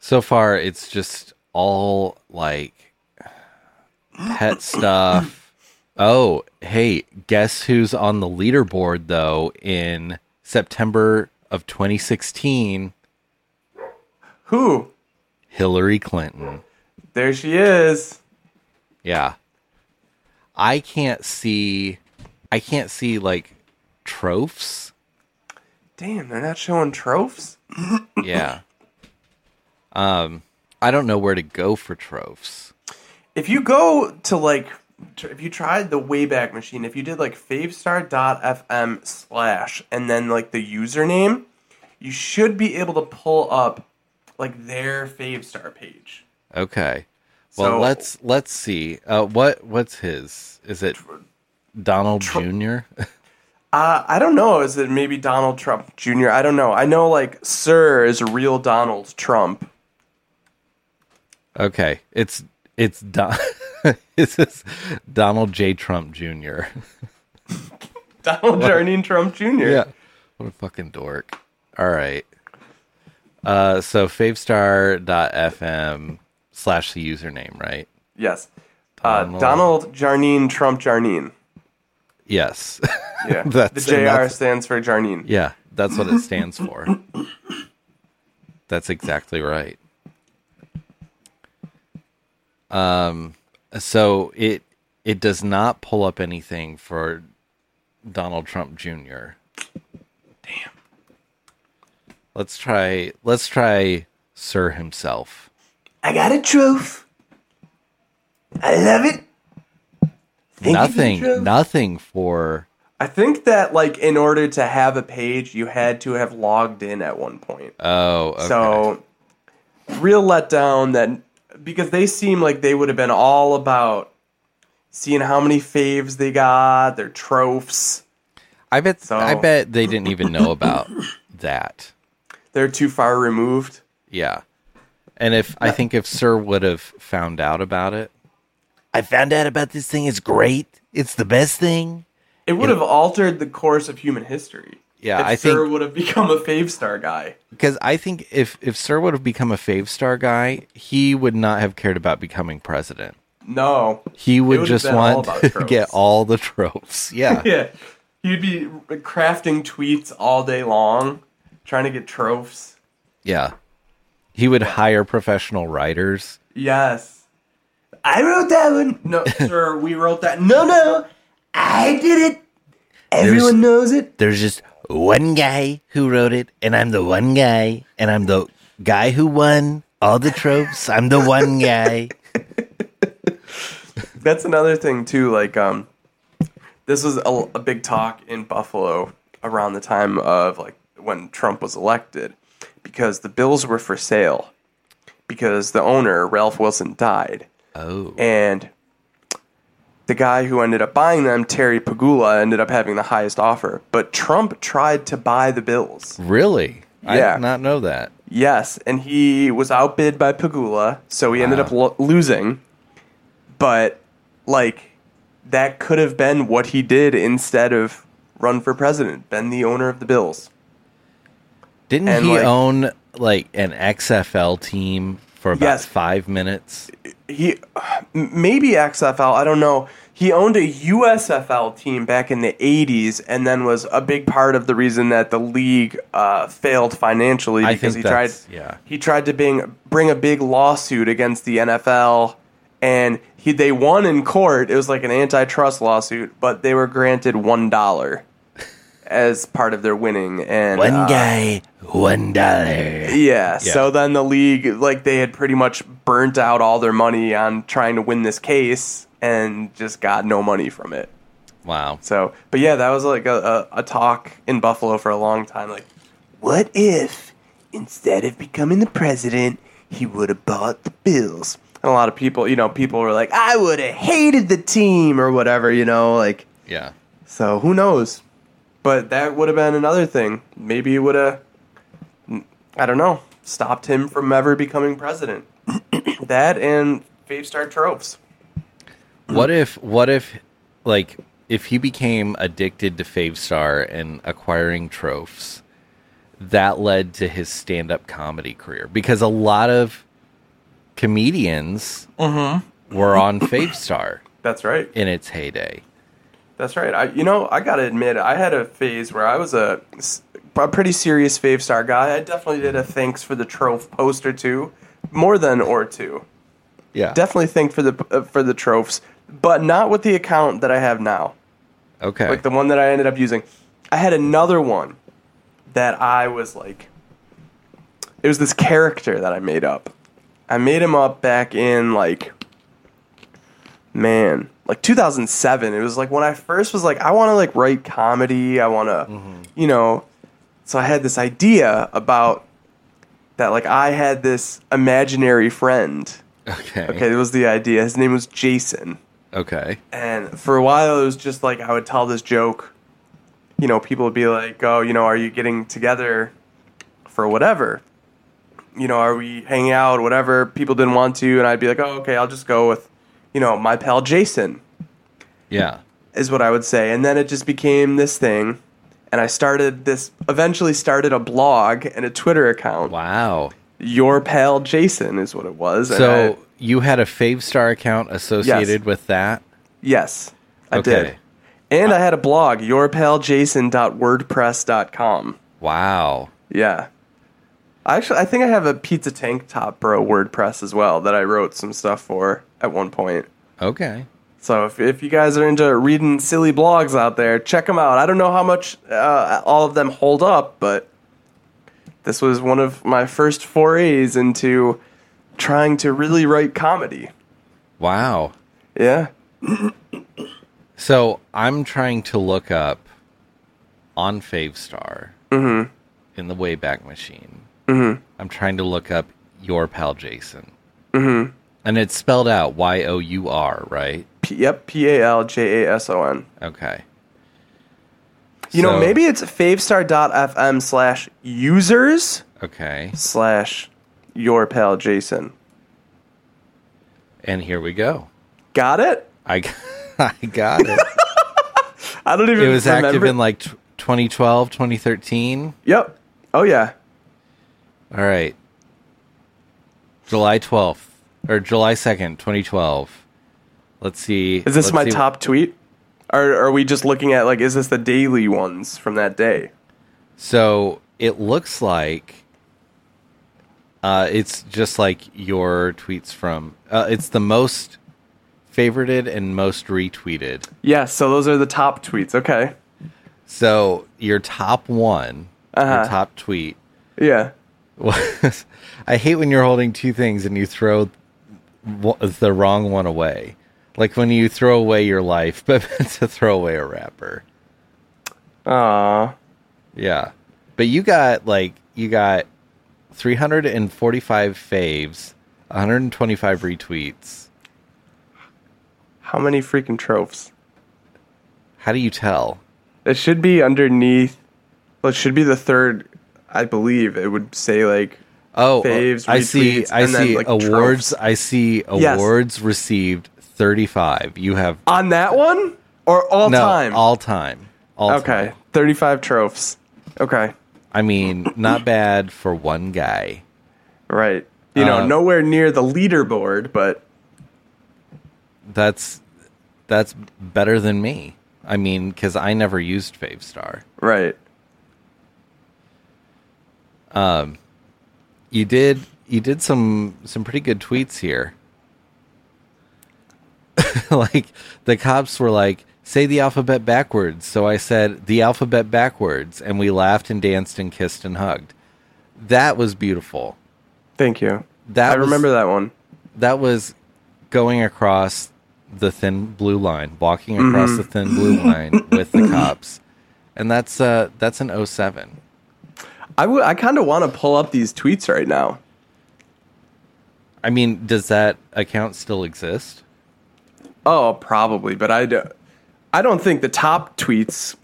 So far, it's just all like pet stuff. Oh, hey, guess who's on the leaderboard though in September of 2016? Who? Hillary Clinton. There she is. Yeah. I can't see I can't see like tropes. Damn, they're not showing trophies. Yeah. um I don't know where to go for tropes. If you go to like, tr- if you tried the Wayback Machine, if you did like favstar.fm slash and then like the username, you should be able to pull up like their Favstar page. Okay. Well, So- let's let's see. Uh, what what's his? Is it Donald Jr.? Uh, I don't know. Is it maybe Donald Trump Jr.? I don't know. I know like Sir is real Donald Trump. okay, it's it's Don. this Donald J. Trump Jr. Donald Jarnine Trump Jr. yeah. What a fucking dork. All right. Uh, so favstar.fm slash the username, right? Yes. Uh, Donald- Donald Jarnine Trump Jarnine. Yes. Yeah. That's- the JR stands for Jarnine. yeah, that's what it stands for. That's exactly right. Um, so it it does not pull up anything for Donald Trump Jr. Damn. Let's try. Let's try Sir himself. I got a trophy. I love it. Thank you for the nothing. Nothing for. I think that like in order to have a page, you had to have logged in at one point. Oh, okay. So real letdown that because they seem like they would have been all about seeing how many faves they got, their trophies. I bet. so- I bet they didn't even know about that. They're too far removed. Yeah. And if I think if Sir would have found out about it, I found out about this thing. It's great. It's the best thing. It would have altered the course of human history. Yeah, if I Sir think would have become a fave star guy. because I think if if Sir would have become a Favstar guy, he would not have cared about becoming president. No. He would would've just been all want about to tropes. get all the tropes. Yeah. Yeah. He'd be crafting tweets all day long, trying to get trophies. yeah. He would hire professional writers. Yes. I wrote that one. No, sir, we wrote that. No, no. I did it. Everyone knows it. There's just one guy who wrote it, and I'm the one guy, and I'm the guy who won all the tropes. I'm the one guy. That's another thing too. Like, um, this was a, a big talk in Buffalo around the time of like when Trump was elected, because the bills were for sale, because the owner Ralph Wilson died, Oh. and the guy who ended up buying them, Terry Pegula, ended up having the highest offer. But Trump tried to buy the bills. Really? I Yeah. did not know that. Yes, and he was outbid by Pegula, so he ended up lo- losing. But like that could have been what he did instead of run for president, been the owner of the Bills. Didn't And, he like- own like an XFL team for about Yes. five minutes? He maybe XFL, I don't know. He owned a USFL team back in the 80s and then was a big part of the reason that the league uh, failed financially because he tried yeah. he tried to bring bring a big lawsuit against the NFL and he they won in court. It was like an antitrust lawsuit, but they were granted $1 as part of their winning and One uh, guy, one dollar. yeah, So then the league, like, they had pretty much burnt out all their money on trying to win this case and just got no money from it. Wow. So, but yeah, that was like a, a, a talk in Buffalo for a long time. Like, what if instead of becoming the president, he would have bought the Bills? And a lot of people, you know, people were like, I would have hated the team or whatever, you know, like, Yeah. so who knows? But that would have been another thing. Maybe it would have, I don't know, stopped him from ever becoming president. that and Favstar Tropes. What if what if like if he became addicted to Favstar and acquiring trophies, that led to his stand up comedy career? Because a lot of comedians mm-hmm. were on Favstar That's right. in its heyday. That's right. I, you know, I gotta admit, I had a phase where I was a, a pretty serious Favstar guy. I definitely did a thanks for the trophy post or two, more than or two. Yeah. Definitely thank for the uh, for the trophies, but not with the account that I have now. okay. like the one that I ended up using. I had another one that I was like, it was this character that I made up. I made him up back in like, man, like 2007. It was like when I first was like, I want to like write comedy. I want to, mm-hmm. you know. So I had this idea about that, like I had this imaginary friend. okay. Okay, it was the idea. His name was Jason. Okay. And for a while, it was just like I would tell this joke. You know, people would be like, "Oh, you know, are you getting together for whatever? You know, are we hanging out? Whatever." People didn't want to, and I'd be like, "Oh, okay, I'll just go with, you know, my pal Jason." Yeah. Is what I would say, and then it just became this thing, and I started this. Eventually, started a blog and a Twitter account. Wow. Your pal Jason is what it was. So I- you had a Favstar account associated with that? yes, I Okay. did. And I had a blog, yourpaljason.wordpress.com. Wow. Yeah. I Actually, I think I have a Pizza Tank Top Bro WordPress as well that I wrote some stuff for at one point. Okay. So if, if you guys are into reading silly blogs out there, check them out. I don't know how much uh, all of them hold up, but this was one of my first forays into trying to really write comedy. Wow. Yeah. So I'm trying to look up on Favstar Mm-hmm. in the Wayback Machine. Mm-hmm. I'm trying to look up your pal Jason. Mm-hmm. And it's spelled out Y O U R, right? P- yep. P A L J A S O N. Okay. You know, maybe it's favstar.fm slash users Okay. slash your pal Jason. And here we go. Got it? I, I got it. I don't even it was remember. active in like t- 2012, 2013. Yep. Oh, yeah. All right. July 12th or July 2nd, 2012. Let's see. Is this let's my see- top tweet? Or are we just looking at, like, is this the daily ones from that day? So it looks like uh, it's just like your tweets from. Uh, it's the most favorited and most retweeted. Yes, so those are the top tweets. Okay. So your top one, your Uh-huh. top tweet Yeah. I hate when you're holding two things and you throw the wrong one away. Like when you throw away your life, but to throw away a wrapper. Aw. Yeah. But you got like you got 345 faves, 125 retweets. How many freaking tropes? How do you tell? It should be underneath. Well, it should be the third. I believe it would say like Oh, Faves, I see I and then, see like, awards tropes. I see Yes. awards received 35. You have On that one or all no time? all time. All okay, time. 35 trophies. Okay, I mean, not bad for one guy. right. You know, Uh, nowhere near the leaderboard, but That's that's better than me. I mean, because I never used Favstar. right. You did you did some some pretty good tweets here. like the cops were like, "Say the alphabet backwards." So I said the alphabet backwards, and we laughed and danced and kissed and hugged. That was beautiful. Thank you. That I was- remember that one. That was going across the thin blue line, walking across Mm-hmm. the thin blue line with the cops, and that's uh that's an 07. I would. I kind of want to pull up these tweets right now. I mean, does that account still exist? Oh, probably, but I, do, I don't think the top tweets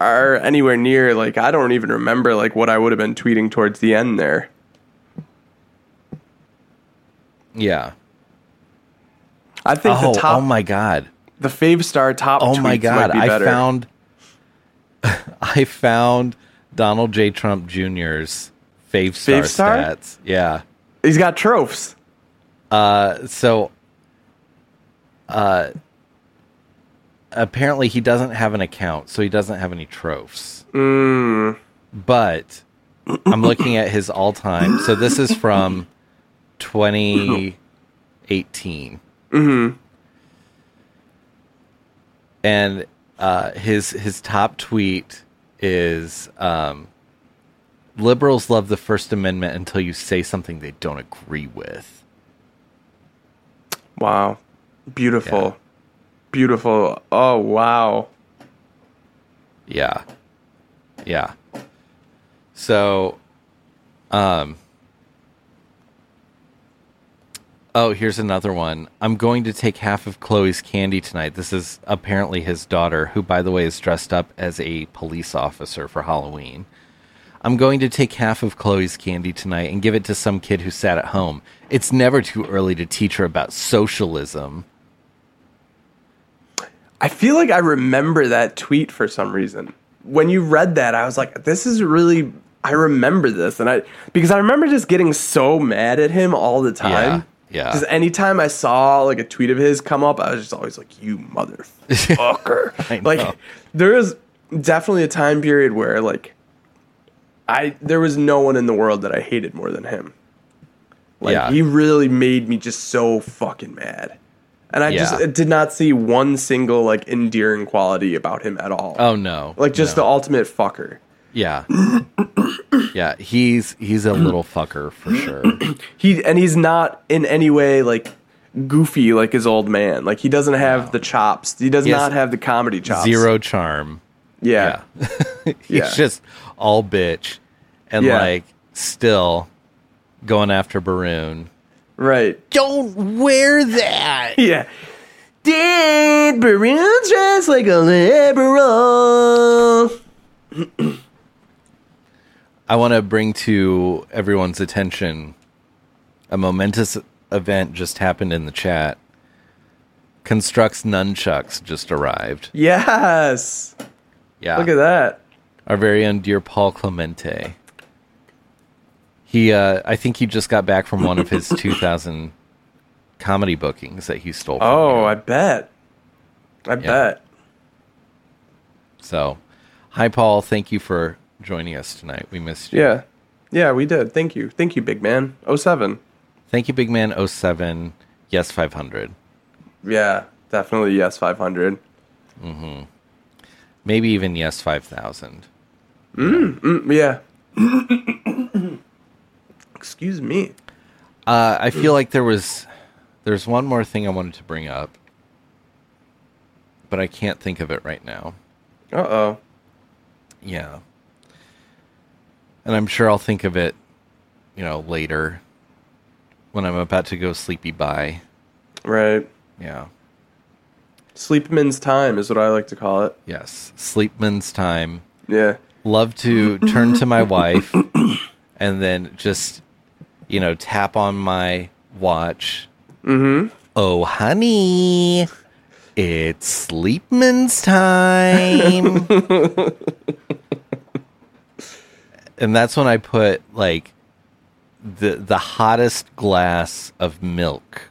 are anywhere near like I don't even remember like what I would have been tweeting towards the end there. Yeah. I think Oh, the top, oh my god. the Favstar top. Oh tweets my god. might be I found I found Donald J. Trump Jr.'s Favstar, Fave Star? stats. Yeah. he's got trophies. Uh so uh apparently he doesn't have an account, so he doesn't have any trophies. Mm. But I'm looking at his all-time. So this is from 2018. Mm-hmm. and uh, his his top tweet is um, liberals love the First Amendment until you say something they don't agree with. Wow, beautiful, Yeah. beautiful. Oh wow. Yeah, yeah. So, um, oh, here's another one. I'm going to take half of Chloe's candy tonight. This is apparently his daughter, who, by the way, is dressed up as a police officer for Halloween. I'm going to take half of Chloe's candy tonight and give it to some kid who sat at home. It's never too early to teach her about socialism. I feel like I remember that tweet for some reason. When you read that, I was like, this is really I remember this and I because I remember just getting so mad at him all the time. Yeah, yeah. Just anytime I saw like a tweet of his come up, I was just always like, "You motherfucker!" Like there is definitely a time period where like I there was no one in the world that I hated more than him. Like Yeah. he really made me just so fucking mad. And I just Yeah. did not see one single like endearing quality about him at all. Oh no! like just no. the ultimate fucker. Yeah. yeah, he's he's a little fucker for sure. He and he's not in any way like goofy like his old man. Like he doesn't have the chops. He does He has not have the comedy chops. Zero charm. Yeah. He's Yeah. just all bitch and Yeah. like still going after Baroon. Right. Don't wear that. Yeah. Did Baroon dress like a liberal? I want to bring to everyone's attention a momentous event just happened in the chat. Constructs nunchucks just arrived. Yes. Yeah. Look at that. our very own dear Paul Clemente. He, uh, I think he just got back from one of his 2000 comedy bookings that he stole. From Oh. I bet. I bet. so, hi Paul, thank you for joining us tonight. We missed you. Yeah. Yeah, we did. Thank you. Thank you, big man. 07. Thank you, Big Man 07. Yes, 500. Yeah, definitely yes 500. Mm-hmm. Maybe even yes, 5000. Mm, yeah. Excuse me. Uh, I feel like there was, there's one more thing I wanted to bring up, but I can't think of it right now. Uh-oh. Yeah. And I'm sure I'll think of it, you know, later when I'm about to go sleepy by. Right. Yeah. Sleepman's time is what I like to call it. Yes. Sleepman's time. Yeah. Love to turn to my wife and then just, you know, tap on my watch. Mm-hmm. Oh, honey, it's sleepman's time. and that's when I put like the the hottest glass of milk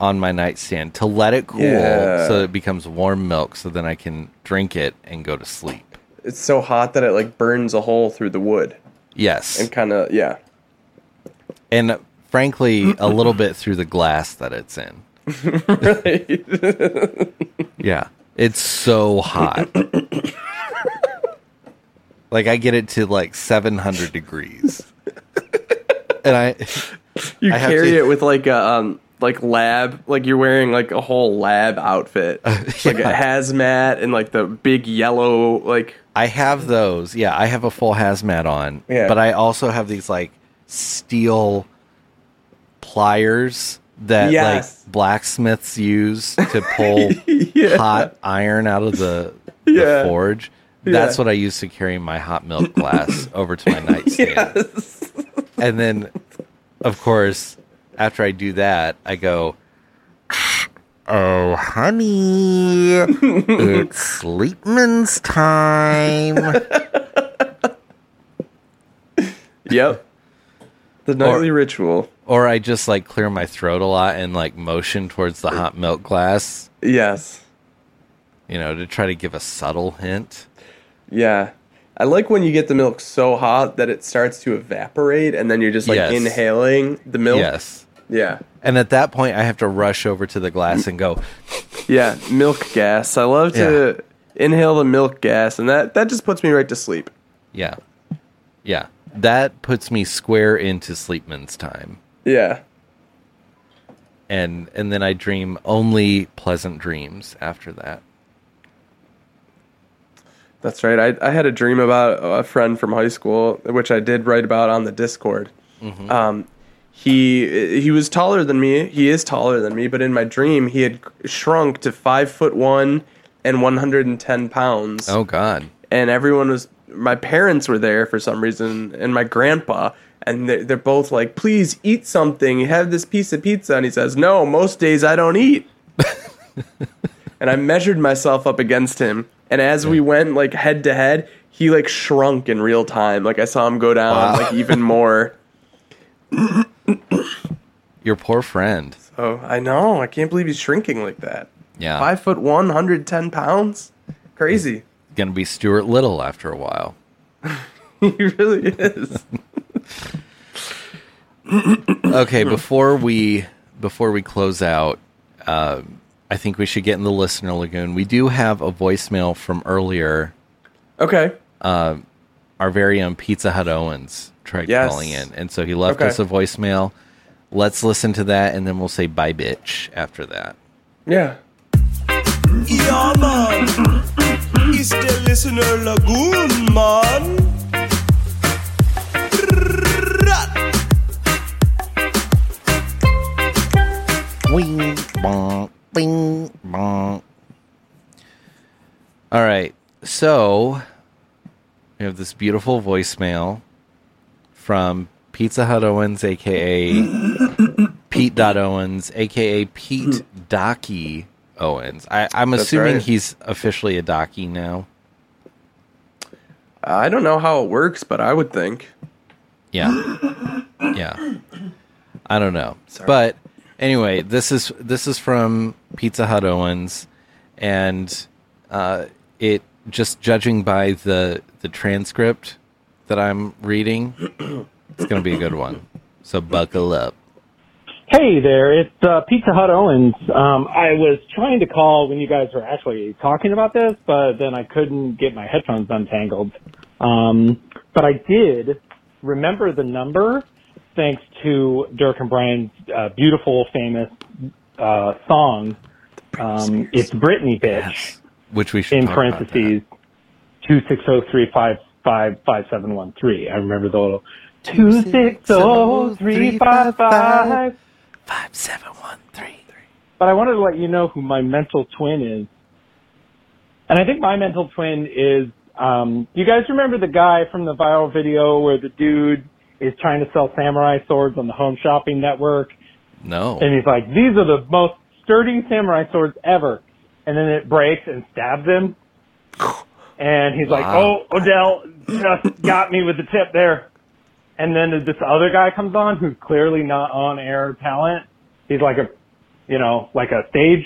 on my nightstand to let it cool Yeah. so it becomes warm milk so then I can drink it and go to sleep. It's so hot that it like burns a hole through the wood Yes. and kind of yeah. and frankly a little bit through the glass that it's in. Yeah. It's so hot. like I get it to like 700 degrees. And I You I carry to- it with like a um like lab like you're wearing like a whole lab outfit. like a hazmat and like the big yellow like I have those. Yeah, I have a full hazmat on. Yeah. But I also have these like steel pliers that Yes. like blacksmiths use to pull Yeah. hot iron out of the, the forge. That's Yeah. what I use to carry my hot milk glass over to my nightstand. And then, of course, after I do that, I go, Oh, honey, it's sleepman's time. Yep. The nightly ritual. or I just like clear my throat a lot and like motion towards the hot milk glass, Yes. you know, to try to give a subtle hint. Yeah. I like when you get the milk so hot that it starts to evaporate and then you're just like Yes. inhaling the milk. Yes. Yeah. And at that point, I have to rush over to the glass and go, Yeah, milk gas. I love to inhale the milk gas and that that just puts me right to sleep. yeah, yeah. That puts me square into sleepman's time. Yeah. And and then I dream only pleasant dreams after that. That's right. I, I had a dream about a friend from high school, which I did write about on the Discord. Um, he he was taller than me. He is taller than me, but in my dream, he had shrunk to five foot one and one hundred and ten pounds. Oh God. And everyone was. My parents were there for some reason, and my grandpa. And they're, they're both like, "Please eat something. You have this piece of pizza." And he says, "No, most days I don't eat." and I measured myself up against him. And as we went like head to head, he like shrunk in real time. Like I saw him go down Wow. like even more. Your poor friend. Oh, I know. I can't believe he's shrinking like that. Yeah. Five foot one, hundred ten pounds. Crazy. Gonna be Stuart Little after a while. he really is. Okay, before we before we close out, um, I think we should get in the listener lagoon. We do have a voicemail from earlier. Okay. Uh, our very own Pizza Hut Owens tried Yes. calling in, and so he left Okay. us a voicemail. Let's listen to that, and then we'll say bye, bitch. After that, Yeah. Yeah, man. It's the listener lagoon, man. Wing bong, bing bong. All right, so we have this beautiful voicemail from Pizza Hut Owens, aka Pete Dot Owens, aka Pete Docky Owens. I, I'm That's assuming right. he's officially a Docky now. Uh, I don't know how it works, but I would think. Yeah. Yeah. I don't know. But anyway, this is this is from Pizza Hut Owens and uh it just judging by the the transcript that I'm reading, it's going to be a good one. So buckle up. Hey there, it's uh, Pizza Hut Owens. Um, I was trying to call when you guys were actually talking about this, but then I couldn't get my headphones untangled. Um, but I did remember the number thanks to Dirk and Brian's uh, beautiful, famous uh, song. Um, it's Britney, bitch, Which we should in talk about that. parentheses, two six zero three five five five seven one three. I remember the little two six zero three five five. 5713. but I wanted to let you know who my mental twin is. And I think my mental twin is, um, you guys remember the guy from the viral video where the dude is trying to sell samurai swords on the home shopping network. No. and he's like, "These are the most sturdy samurai swords ever," and then it breaks and stabs him, and he's like, "Oh, Odell just got me with the tip there," and then this other guy comes on who's clearly not on air talent. He's like a, you know, like a stage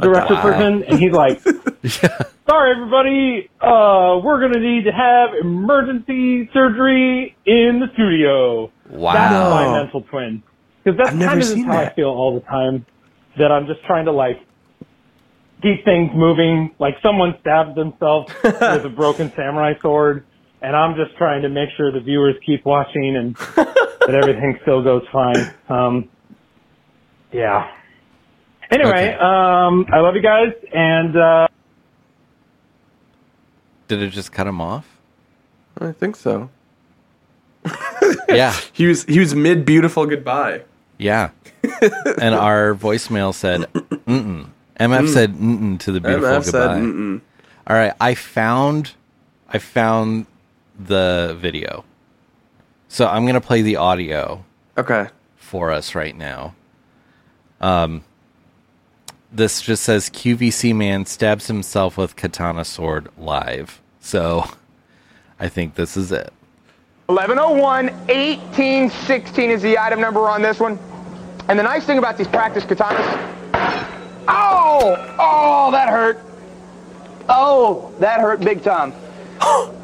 director Wow. person, and he's like, "Sorry, everybody, uh, we're gonna need to have emergency surgery in the studio." That's Wow. my mental twin. Because that's I've kind of just seen how I feel all the time. That I'm just trying to like keep things moving. Like someone stabbed themselves with a broken samurai sword, and I'm just trying to make sure the viewers keep watching and that everything still goes fine. Um, yeah. Anyway, Okay. um, I love you guys, and uh, Did it just cut him off? I think so. Yeah. He was he was mid beautiful goodbye. Yeah. and our voicemail said, mm-mm. MF said, mm-mm to the beautiful MF said, goodbye. Mm-mm. All right. I found, I found the video. So I'm going to play the audio Okay. for us right now. Um, this just says QVC man stabs himself with katana sword live. So I think this is it. 1101 1816 is the item number on this one. And the nice thing about these practice katanas. Oh! Oh, that hurt. Oh, that hurt big time.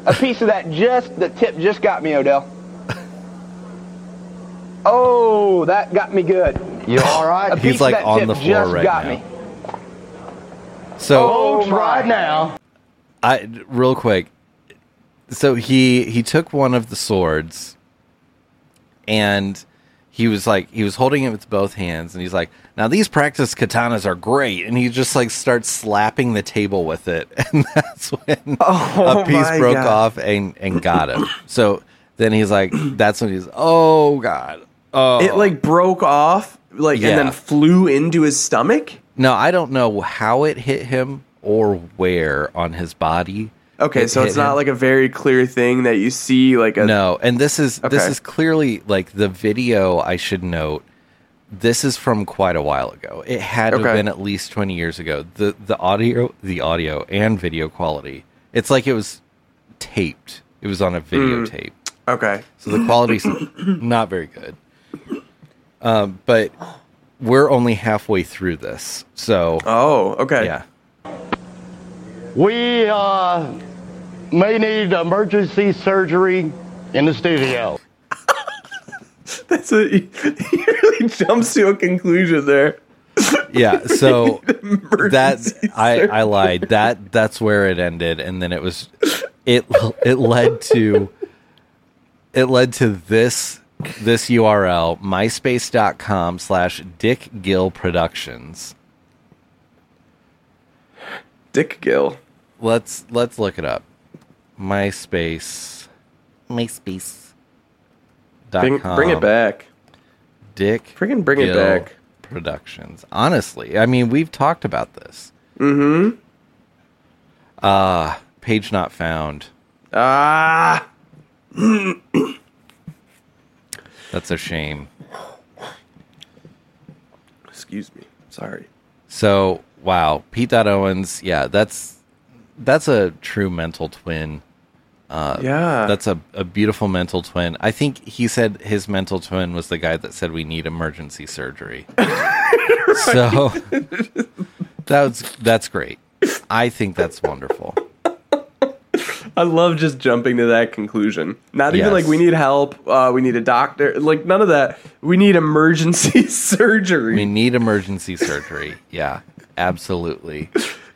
A piece of that just, the tip just got me, Odell. Oh, that got me good. You all right? A He's, like, on the floor just right got now. me. So Oh, oh right now. I real quick. So he he took one of the swords and he was like he was holding it with both hands and he's like, "Now these practice katanas are great." And he just like starts slapping the table with it and that's when Oh a piece broke God. off and and got him. So then he's like that's when he's, "Oh god." Oh. It like broke off, like Yeah. and then flew into his stomach. No, I don't know how it hit him or where on his body. Okay, it so it's not him. like a very clear thing that you see like a No, and this is this is clearly like the video. I should note, this is from quite a while ago. It had to have Okay. been at least twenty years ago. the The audio, the audio and video quality. It's like it was taped. It was on a videotape, Okay. so the quality's not very good. Um, but we're only halfway through this, so Oh, okay. yeah. We uh, may need emergency surgery in the studio. That's a he really jumps to a conclusion there. Yeah, so that I, I lied. That that's where it ended, and then it was it it led to it led to this this URL myspace.com slash Dick Gill Productions. Dick Gill. Let's let's look it up. MySpace MySpace dot Bring, bring it back. Dick Friggin' bring it back. Productions. Honestly, I mean we've talked about this. Mm-hmm. Uh page not found. Ah. That's a shame. Excuse me. Sorry. So wow, Pete Dot Owens, yeah, that's that's a true mental twin. Uh, yeah. That's a, a beautiful mental twin. I think he said his mental twin was the guy that said we need emergency surgery. So that's that's great. I think that's wonderful. I love just jumping to that conclusion. Not even Yes. like we need help, uh, we need a doctor, like none of that. We need emergency surgery. We need emergency surgery. Yeah, absolutely.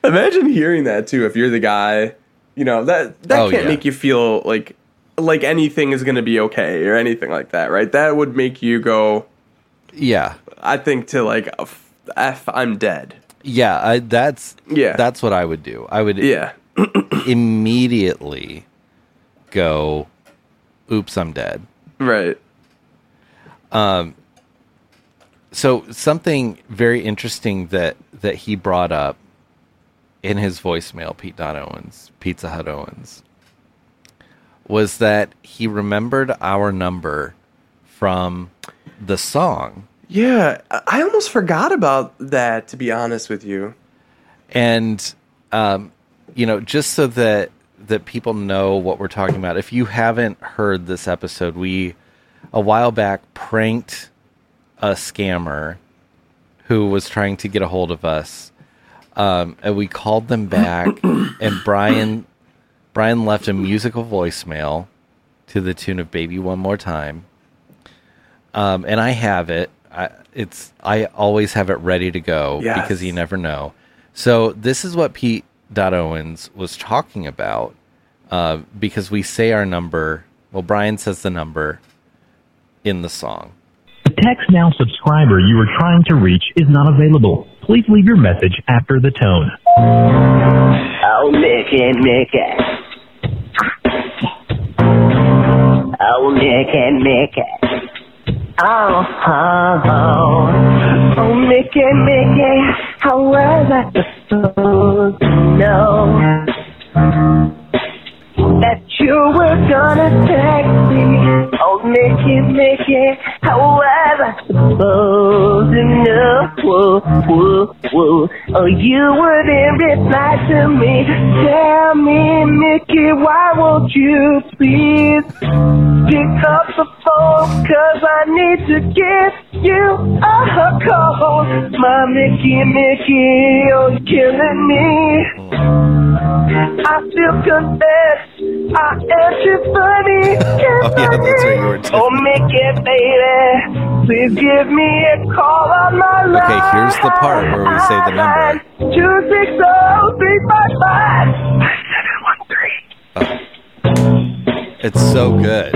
Imagine hearing that too if you're the guy, you know, that that Oh, can't yeah. make you feel like like anything is going to be okay or anything like that, right? That would make you go Yeah. I think to like f, F I'm dead. Yeah, I, that's Yeah. That's what I would do. I would Yeah. Immediately go oops, I'm dead. Right. Um. So something very interesting that that he brought up in his voicemail, Pete Don Owens, Pizza Hut Owens, was that he remembered our number from the song Yeah, I I almost forgot about that. To be honest with you. and um, you know just so that that people know what we're talking about. If you haven't heard this episode we a while back pranked a scammer who was trying to get a hold of us um, and we called them back and brian brian left a musical voicemail to the tune of baby one more time. Um, and i have it. I, it's i always have it ready to go Yes. because you never know. So this is what pete Dot owens was talking about uh, because we say our number well brian says the number in the song The Text Now subscriber you are trying to reach is not available. Please leave your message after the tone. Oh, Mickey, Mickey. Oh, Mickey, Mickey. Oh, oh, oh. Oh, Mickey, Mickey. How was I supposed to know that you were gonna text me? Oh, Mickey, Mickey. I supposed to know? Whoa, whoa, whoa. Oh, you wouldn't reply to me. Tell me, Mickey, why won't you please pick up the phone? Cause I need to give you a call. My Mickey, Mickey, you're killing me. I still confess, I am too funny. Oh, yeah, that's right, you were too Oh, Mickey, baby, please give me a call on my line. Okay, here's the part where we say the number. Two six zero three five five seven one three. it's so good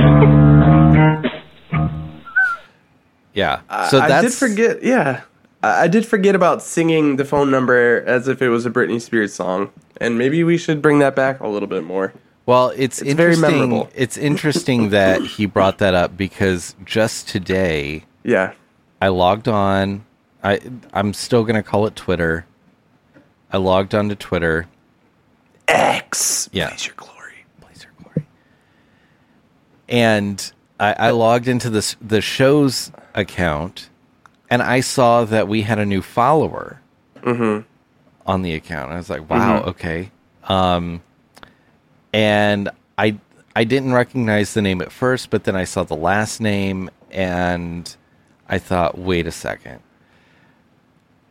yeah so I did forget. Yeah, I, I did forget about singing the phone number as if it was a Britney Spears song, and maybe we should bring that back a little bit more. Well, it's, It's very interesting. memorable. It's interesting that he brought that up because just today Yeah, I logged on. I I'm still gonna call it Twitter. I logged onto Twitter. X. Yeah. Blaze your glory. Blaze your glory. And I, I logged into this the show's account, and I saw that we had a new follower on the account. I was like, "Wow, okay." Um, and I I didn't recognize the name at first, but then I saw the last name, and I thought, "Wait a second,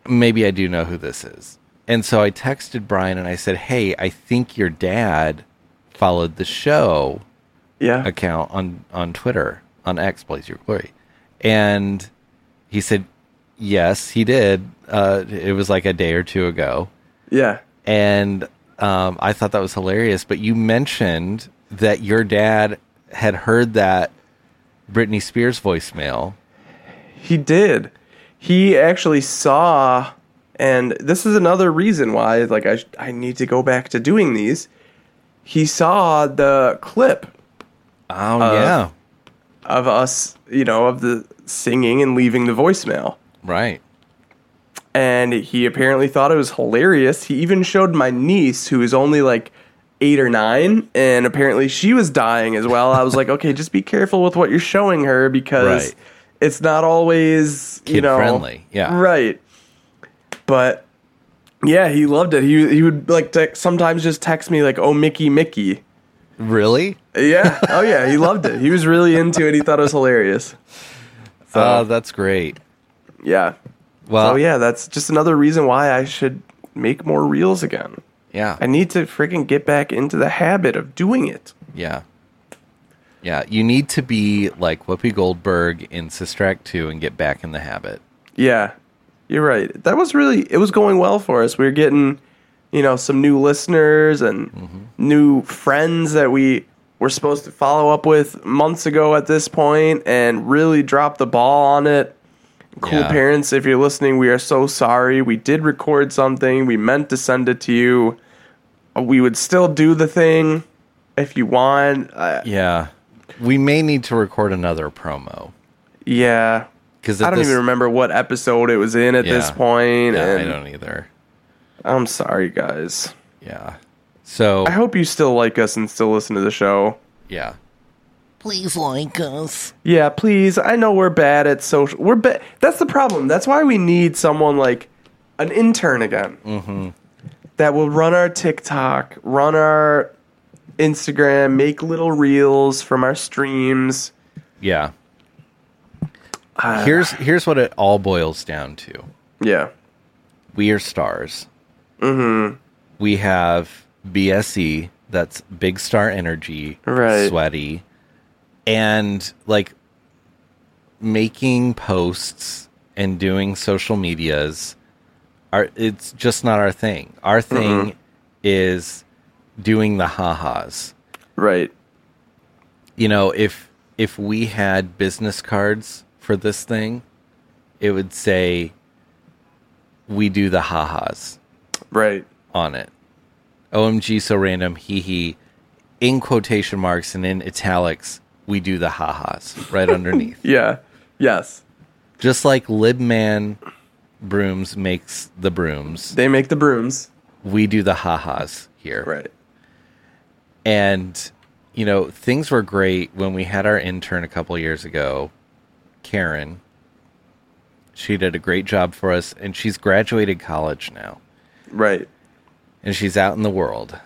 maybe I do know who this is." And so I texted Brian and I said, "Hey, I think your dad followed the show." Yeah. account on on Twitter on X Blaze Your Glory, and he said yes, he did. Uh, it was like a day or two ago, Yeah. and um, I thought that was hilarious. But you mentioned that your dad had heard that Britney Spears voicemail. He did. He actually saw, and this is another reason why, like, I I need to go back to doing these. He saw the clip Oh Uh, yeah, of us, you know, of the singing and leaving the voicemail. right. And he apparently thought it was hilarious. He even showed my niece, who is only like eight or nine, and apparently she was dying as well. I was like, okay, just be careful with what you're showing her because Right. it's not always you know Kid-friendly, yeah. right. But yeah, he loved it. He he would like te- sometimes just text me like, "Oh, Mickey, Mickey." Really? Yeah. Oh yeah, he loved it. He was really into it. He thought it was hilarious. Ah, so Oh, that's great. yeah. Well, So yeah, that's just another reason why I should make more reels again. yeah, I need to freaking get back into the habit of doing it. yeah, yeah. You need to be like Whoopi Goldberg in Sister Act two and get back in the habit. Yeah, you're right. That was really it was going well for us. We were getting, you know, some new listeners and mm-hmm. new friends that we were supposed to follow up with months ago at this point, and really dropped the ball on it. Cool Yeah. parents, if you're listening, we are so sorry. We did record something. We meant to send it to you. We would still do the thing if you want. Uh, Yeah, we may need to record another promo yeah. because I don't even remember what episode it was in at this point. Yeah, I don't either. I'm sorry, guys. Yeah. So I hope you still like us and still listen to the show. yeah, Please like us. Yeah, please. I know we're bad at social. We're bad. That's the problem. That's why we need someone like an intern again Mm-hmm. that will run our TikTok, run our Instagram, make little reels from our streams. Yeah. Uh, here's here's what it all boils down to. Yeah. We are stars. Mm-hmm. We have BSE, that's Big Star Energy, Right. sweaty, and like making posts and doing social medias are it's just not our thing. Our thing Mhm. is doing the ha-has. Right. You know, if if we had business cards for this thing, it would say we do the ha-has Right. on it. OMG so random hee hee in quotation marks and in italics we do the ha-has right underneath. Yeah. Yes. Just like Libman brooms makes the brooms. They make the brooms. We do the ha-has here. Right. And you know, things were great when we had our intern a couple years ago, Karen. She did a great job for us and she's graduated college now. Right. and she's out in the world.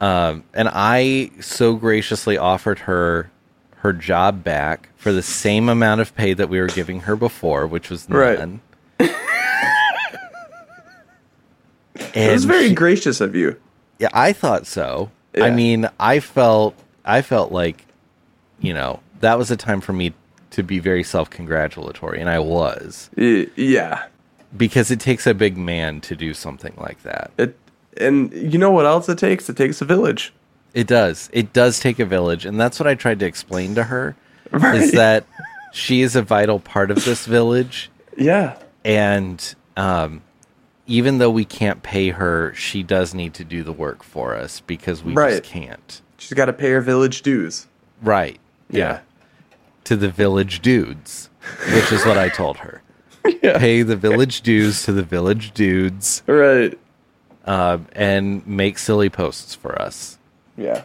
Um, and I so graciously offered her her job back for the same amount of pay that we were giving her before, which was Right. none. it was very she- gracious of you. yeah, I thought so. I mean, I felt I felt like, you know, that was a time for me to be very self congratulatory, and I was Yeah. because it takes a big man to do something like that. It and you know what else it takes? It takes a village. It does. It does take a village, and that's what I tried to explain to her. Right. Is that she is a vital part of this village, Yeah. and um, even though we can't pay her, she does need to do the work for us because we Right. just can't. She's got to pay her village dues. Right? Yeah. To the village dudes, which is what I told her. Pay the village dues to the village dudes, Right. uh, and make silly posts for us. Yeah.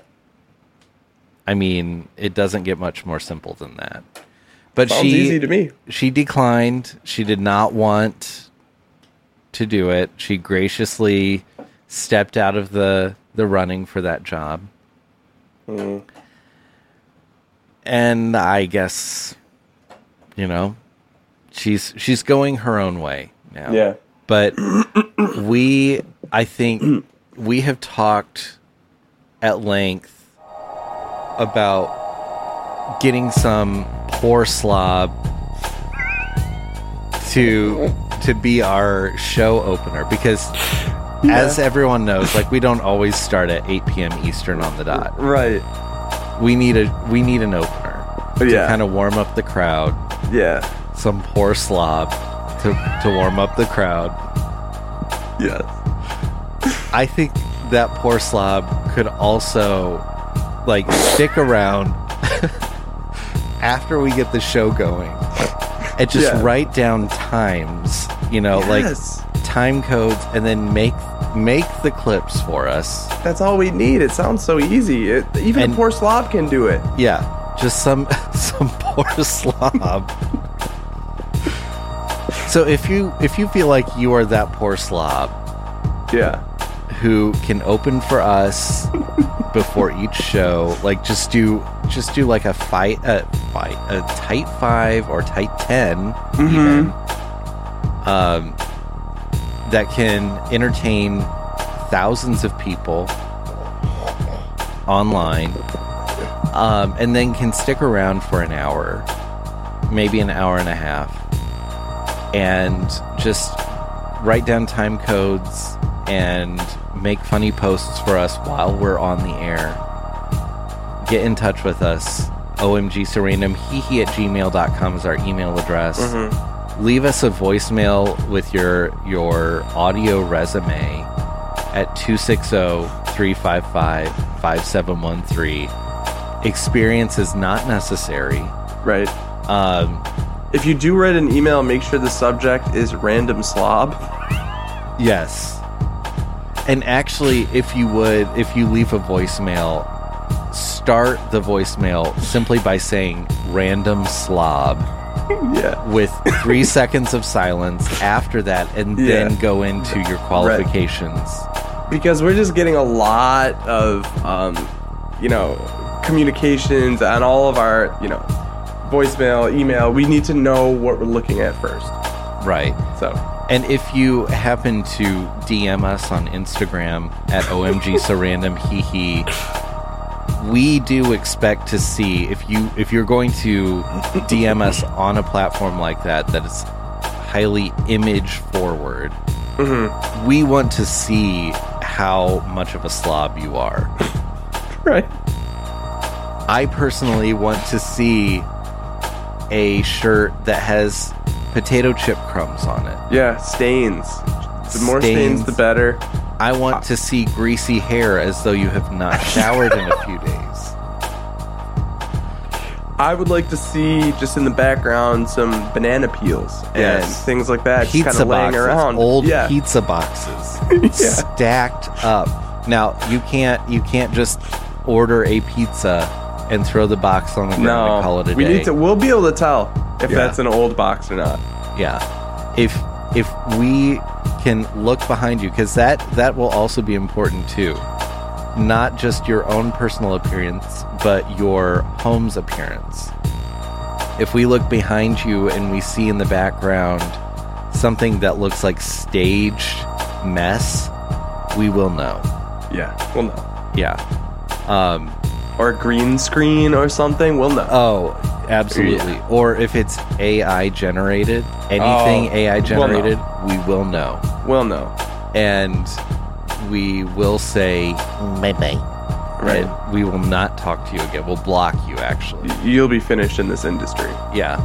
I mean, it doesn't get much more simple than that. But Sounds she easy to me. she declined. She did not want to do it. She graciously stepped out of the the running for that job. Mm. And I guess you know, she's she's going her own way now. Yeah. But we I think we have talked at length about getting some poor slob to to be our show opener because as everyone knows like we don't always start at 8 p.m eastern on the dot Right. we need a we need an opener to Yeah. kind of warm up the crowd Yeah. some poor slob to, to warm up the crowd Yes. I think that poor slob could also like stick around after we get the show going and just Yeah. write down times, you know, Yes. like time codes and then make make the clips for us. That's all we need. It sounds so easy. It, even And- a poor slob can do it. Yeah, just some some poor slob. so if you if you feel like you are that poor slob, Yeah. Who can open for us before each show. Like just do just do like a fight a fight a tight five or tight 10 even um that can entertain thousands of people online um and then can stick around for an hour maybe an hour and a half and just write down time codes and make funny posts for us while we're on the air. Get in touch with us. OMG So Random, hehe at gmail.com is our email address. Leave us a voicemail with your your audio resume at 260-355-5713. Experience is not necessary. Right. Um, If you do write an email, make sure the subject is random slob. Yes. And actually, if you would, if you leave a voicemail, start the voicemail simply by saying random slob yeah. with three seconds of silence after that, and Yeah. then go into your qualifications. because we're just getting a lot of um, you know communications on all of our you know voicemail email we need to know what we're looking at first Right. so And if you happen to DM us on Instagram at OMG so random hee hee, we do expect to see if you if you're going to DM us on a platform like that that is highly image forward. Mm-hmm. We want to see how much of a slob you are. right I personally want to see a shirt that has potato chip crumbs on it. yeah stains the more stains, Stains. the better I want to see greasy hair as though you have not showered in a few days. i would like to see just in the background some banana peels and Yes. things like that just kind Pizza of laying boxes, around old yeah pizza boxes, stacked up. Now you can't you can't just order a pizza and throw the box on the ground no and call it a we day. need to we'll be able to tell if Yeah. that's an old box or not Yeah. If if we can look behind you cuz that that will also be important too. Not just your own personal appearance, but your home's appearance. If we look behind you and we see in the background something that looks like staged mess, we will know. yeah we'll know Yeah. Um or a green screen or something we'll know Oh, absolutely. Or if it's AI generated, anything Oh, AI we'll generated, we will know. we'll know And we will say bye bye. Right. And we will not talk to you again. We'll block you, actually. you'll be finished in this industry. Yeah.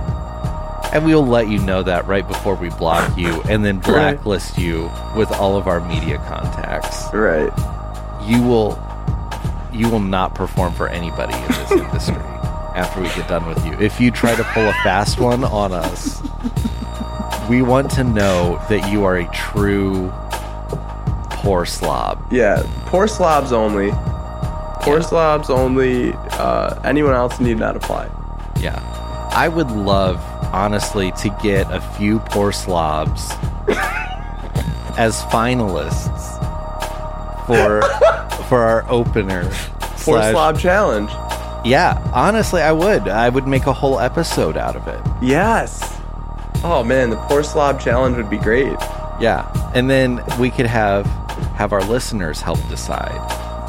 And we'll let you know that right before we block you and then Right. blacklist you with all of our media contacts. Right. You will you will not perform for anybody in this industry after we get done with you. If you try to pull a fast one on us, we want to know that you are a true poor slob. Yeah. Poor slobs only. Poor slobs only. Uh, anyone else need not apply. Yeah. I would love, honestly, to get a few poor slobs as finalists for for our opener. Poor slash- slob challenge. Yeah, honestly, I would. I would make a whole episode out of it. Yes. Oh man, the poor slob challenge would be great. Yeah, and then we could have have our listeners help decide.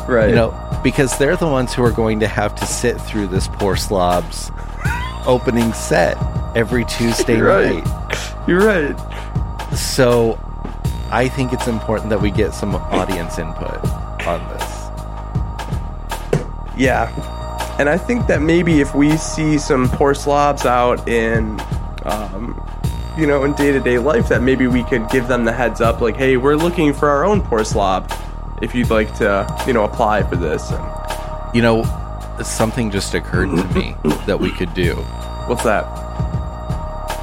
Right. You know, because they're the ones who are going to have to sit through this poor slob's opening set every Tuesday You're right. night. You're right. So I think it's important that we get some audience input on this. Yeah. And I think that maybe if we see some poor slobs out in, um, you know, in day to day life, that maybe we could give them the heads up, like, hey, we're looking for our own poor slob. If you'd like to, you know, apply for this. And You know, something just occurred to me that we could do. what's that?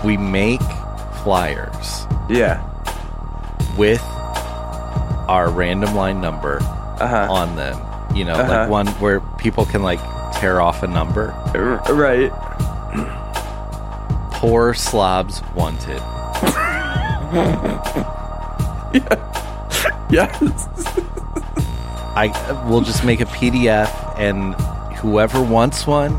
We make flyers Yeah. with our random line number Uh-huh. on them. You know, Uh-huh. like one where people can like tear off a number. Right. Poor slobs wanted. Yes. I we'll just make a PDF and whoever wants one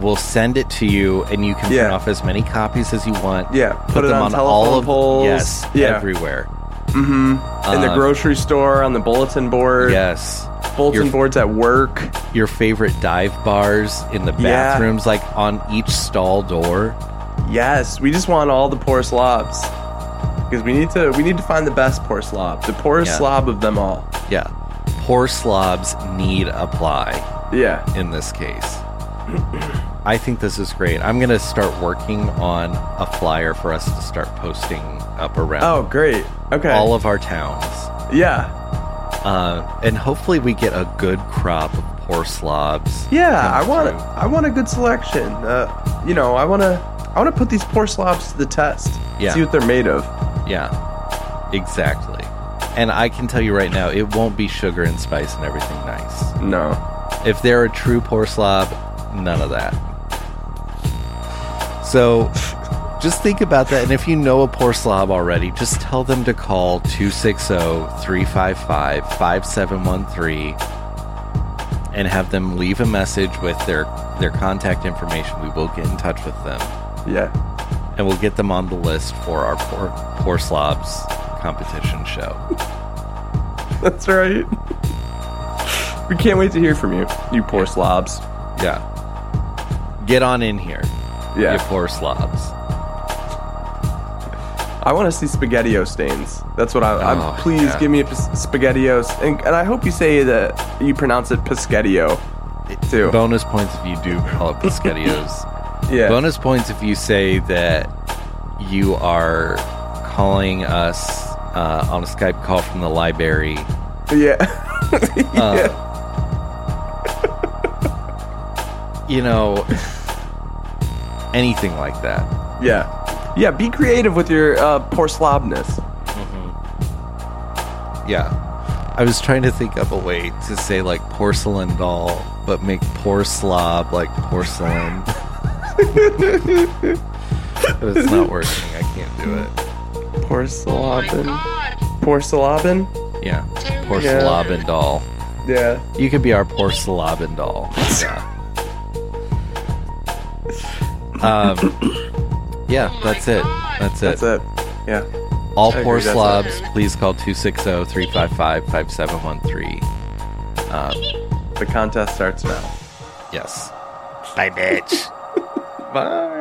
will send it to you and you can Yeah. print off as many copies as you want. Yeah, put it on telephone poles. yes, Yeah. everywhere. Mm-hmm. In the Um, grocery store, on the bulletin board. Yes. Bulletin Your- boards at work. Your favorite dive bars in the Yeah. bathrooms like on each stall door. Yes, we just want all the poor slobs. Because we need to we need to find the best poor slob. The poorest Yeah. slob of them all. Yeah. Poor slobs need apply Yeah. in this case. I think this is great. I'm going to start working on a flyer for us to start posting up around Oh, great. Okay. all of our towns. yeah. Uh, and hopefully we get a good crop of poor slobs. Yeah, I want through. I want a good selection. Uh, you know, I want to I want to put these poor slobs to the test. Yeah. See what they're made of. Yeah, exactly. And I can tell you right now, it won't be sugar and spice and everything nice. No. If they're a true poor slob, none of that. So just think about that. And if you know a poor slob already, just tell them to call 260 355 5713 and have them leave a message with their, their contact information. We will get in touch with them Yeah. and we'll get them on the list for our poor, poor slobs competition show. That's right. We can't wait to hear from you, you poor slobs. Yeah. Get on in here, Yeah. you poor slobs. I want to see spaghettio stains. That's what I. Oh, I'm, please yeah. give me a pis- spaghettios, and, and I hope you say that you pronounce it pescetio too. Bonus points if you do call it Piscettios. yeah. Bonus points if you say that you are calling us uh, on a Skype call from the library. Yeah. Uh, You know, anything like that. yeah. Yeah. Be creative with your uh, poor slobness. Yeah. I was trying to think of a way to say like porcelain doll, but make poor slob like porcelain. but it's not working. I can't do it. Poor Oh my Poor slobin. Yeah. Poor Yeah. slobin doll. Yeah. You could be our poor slobin doll. Yeah. Um, yeah, that's it. That's it. That's it. Yeah. All I poor agree, slobs, please call 260 355 5713. Um, The contest starts now. yes. Bye, bitch. Bye.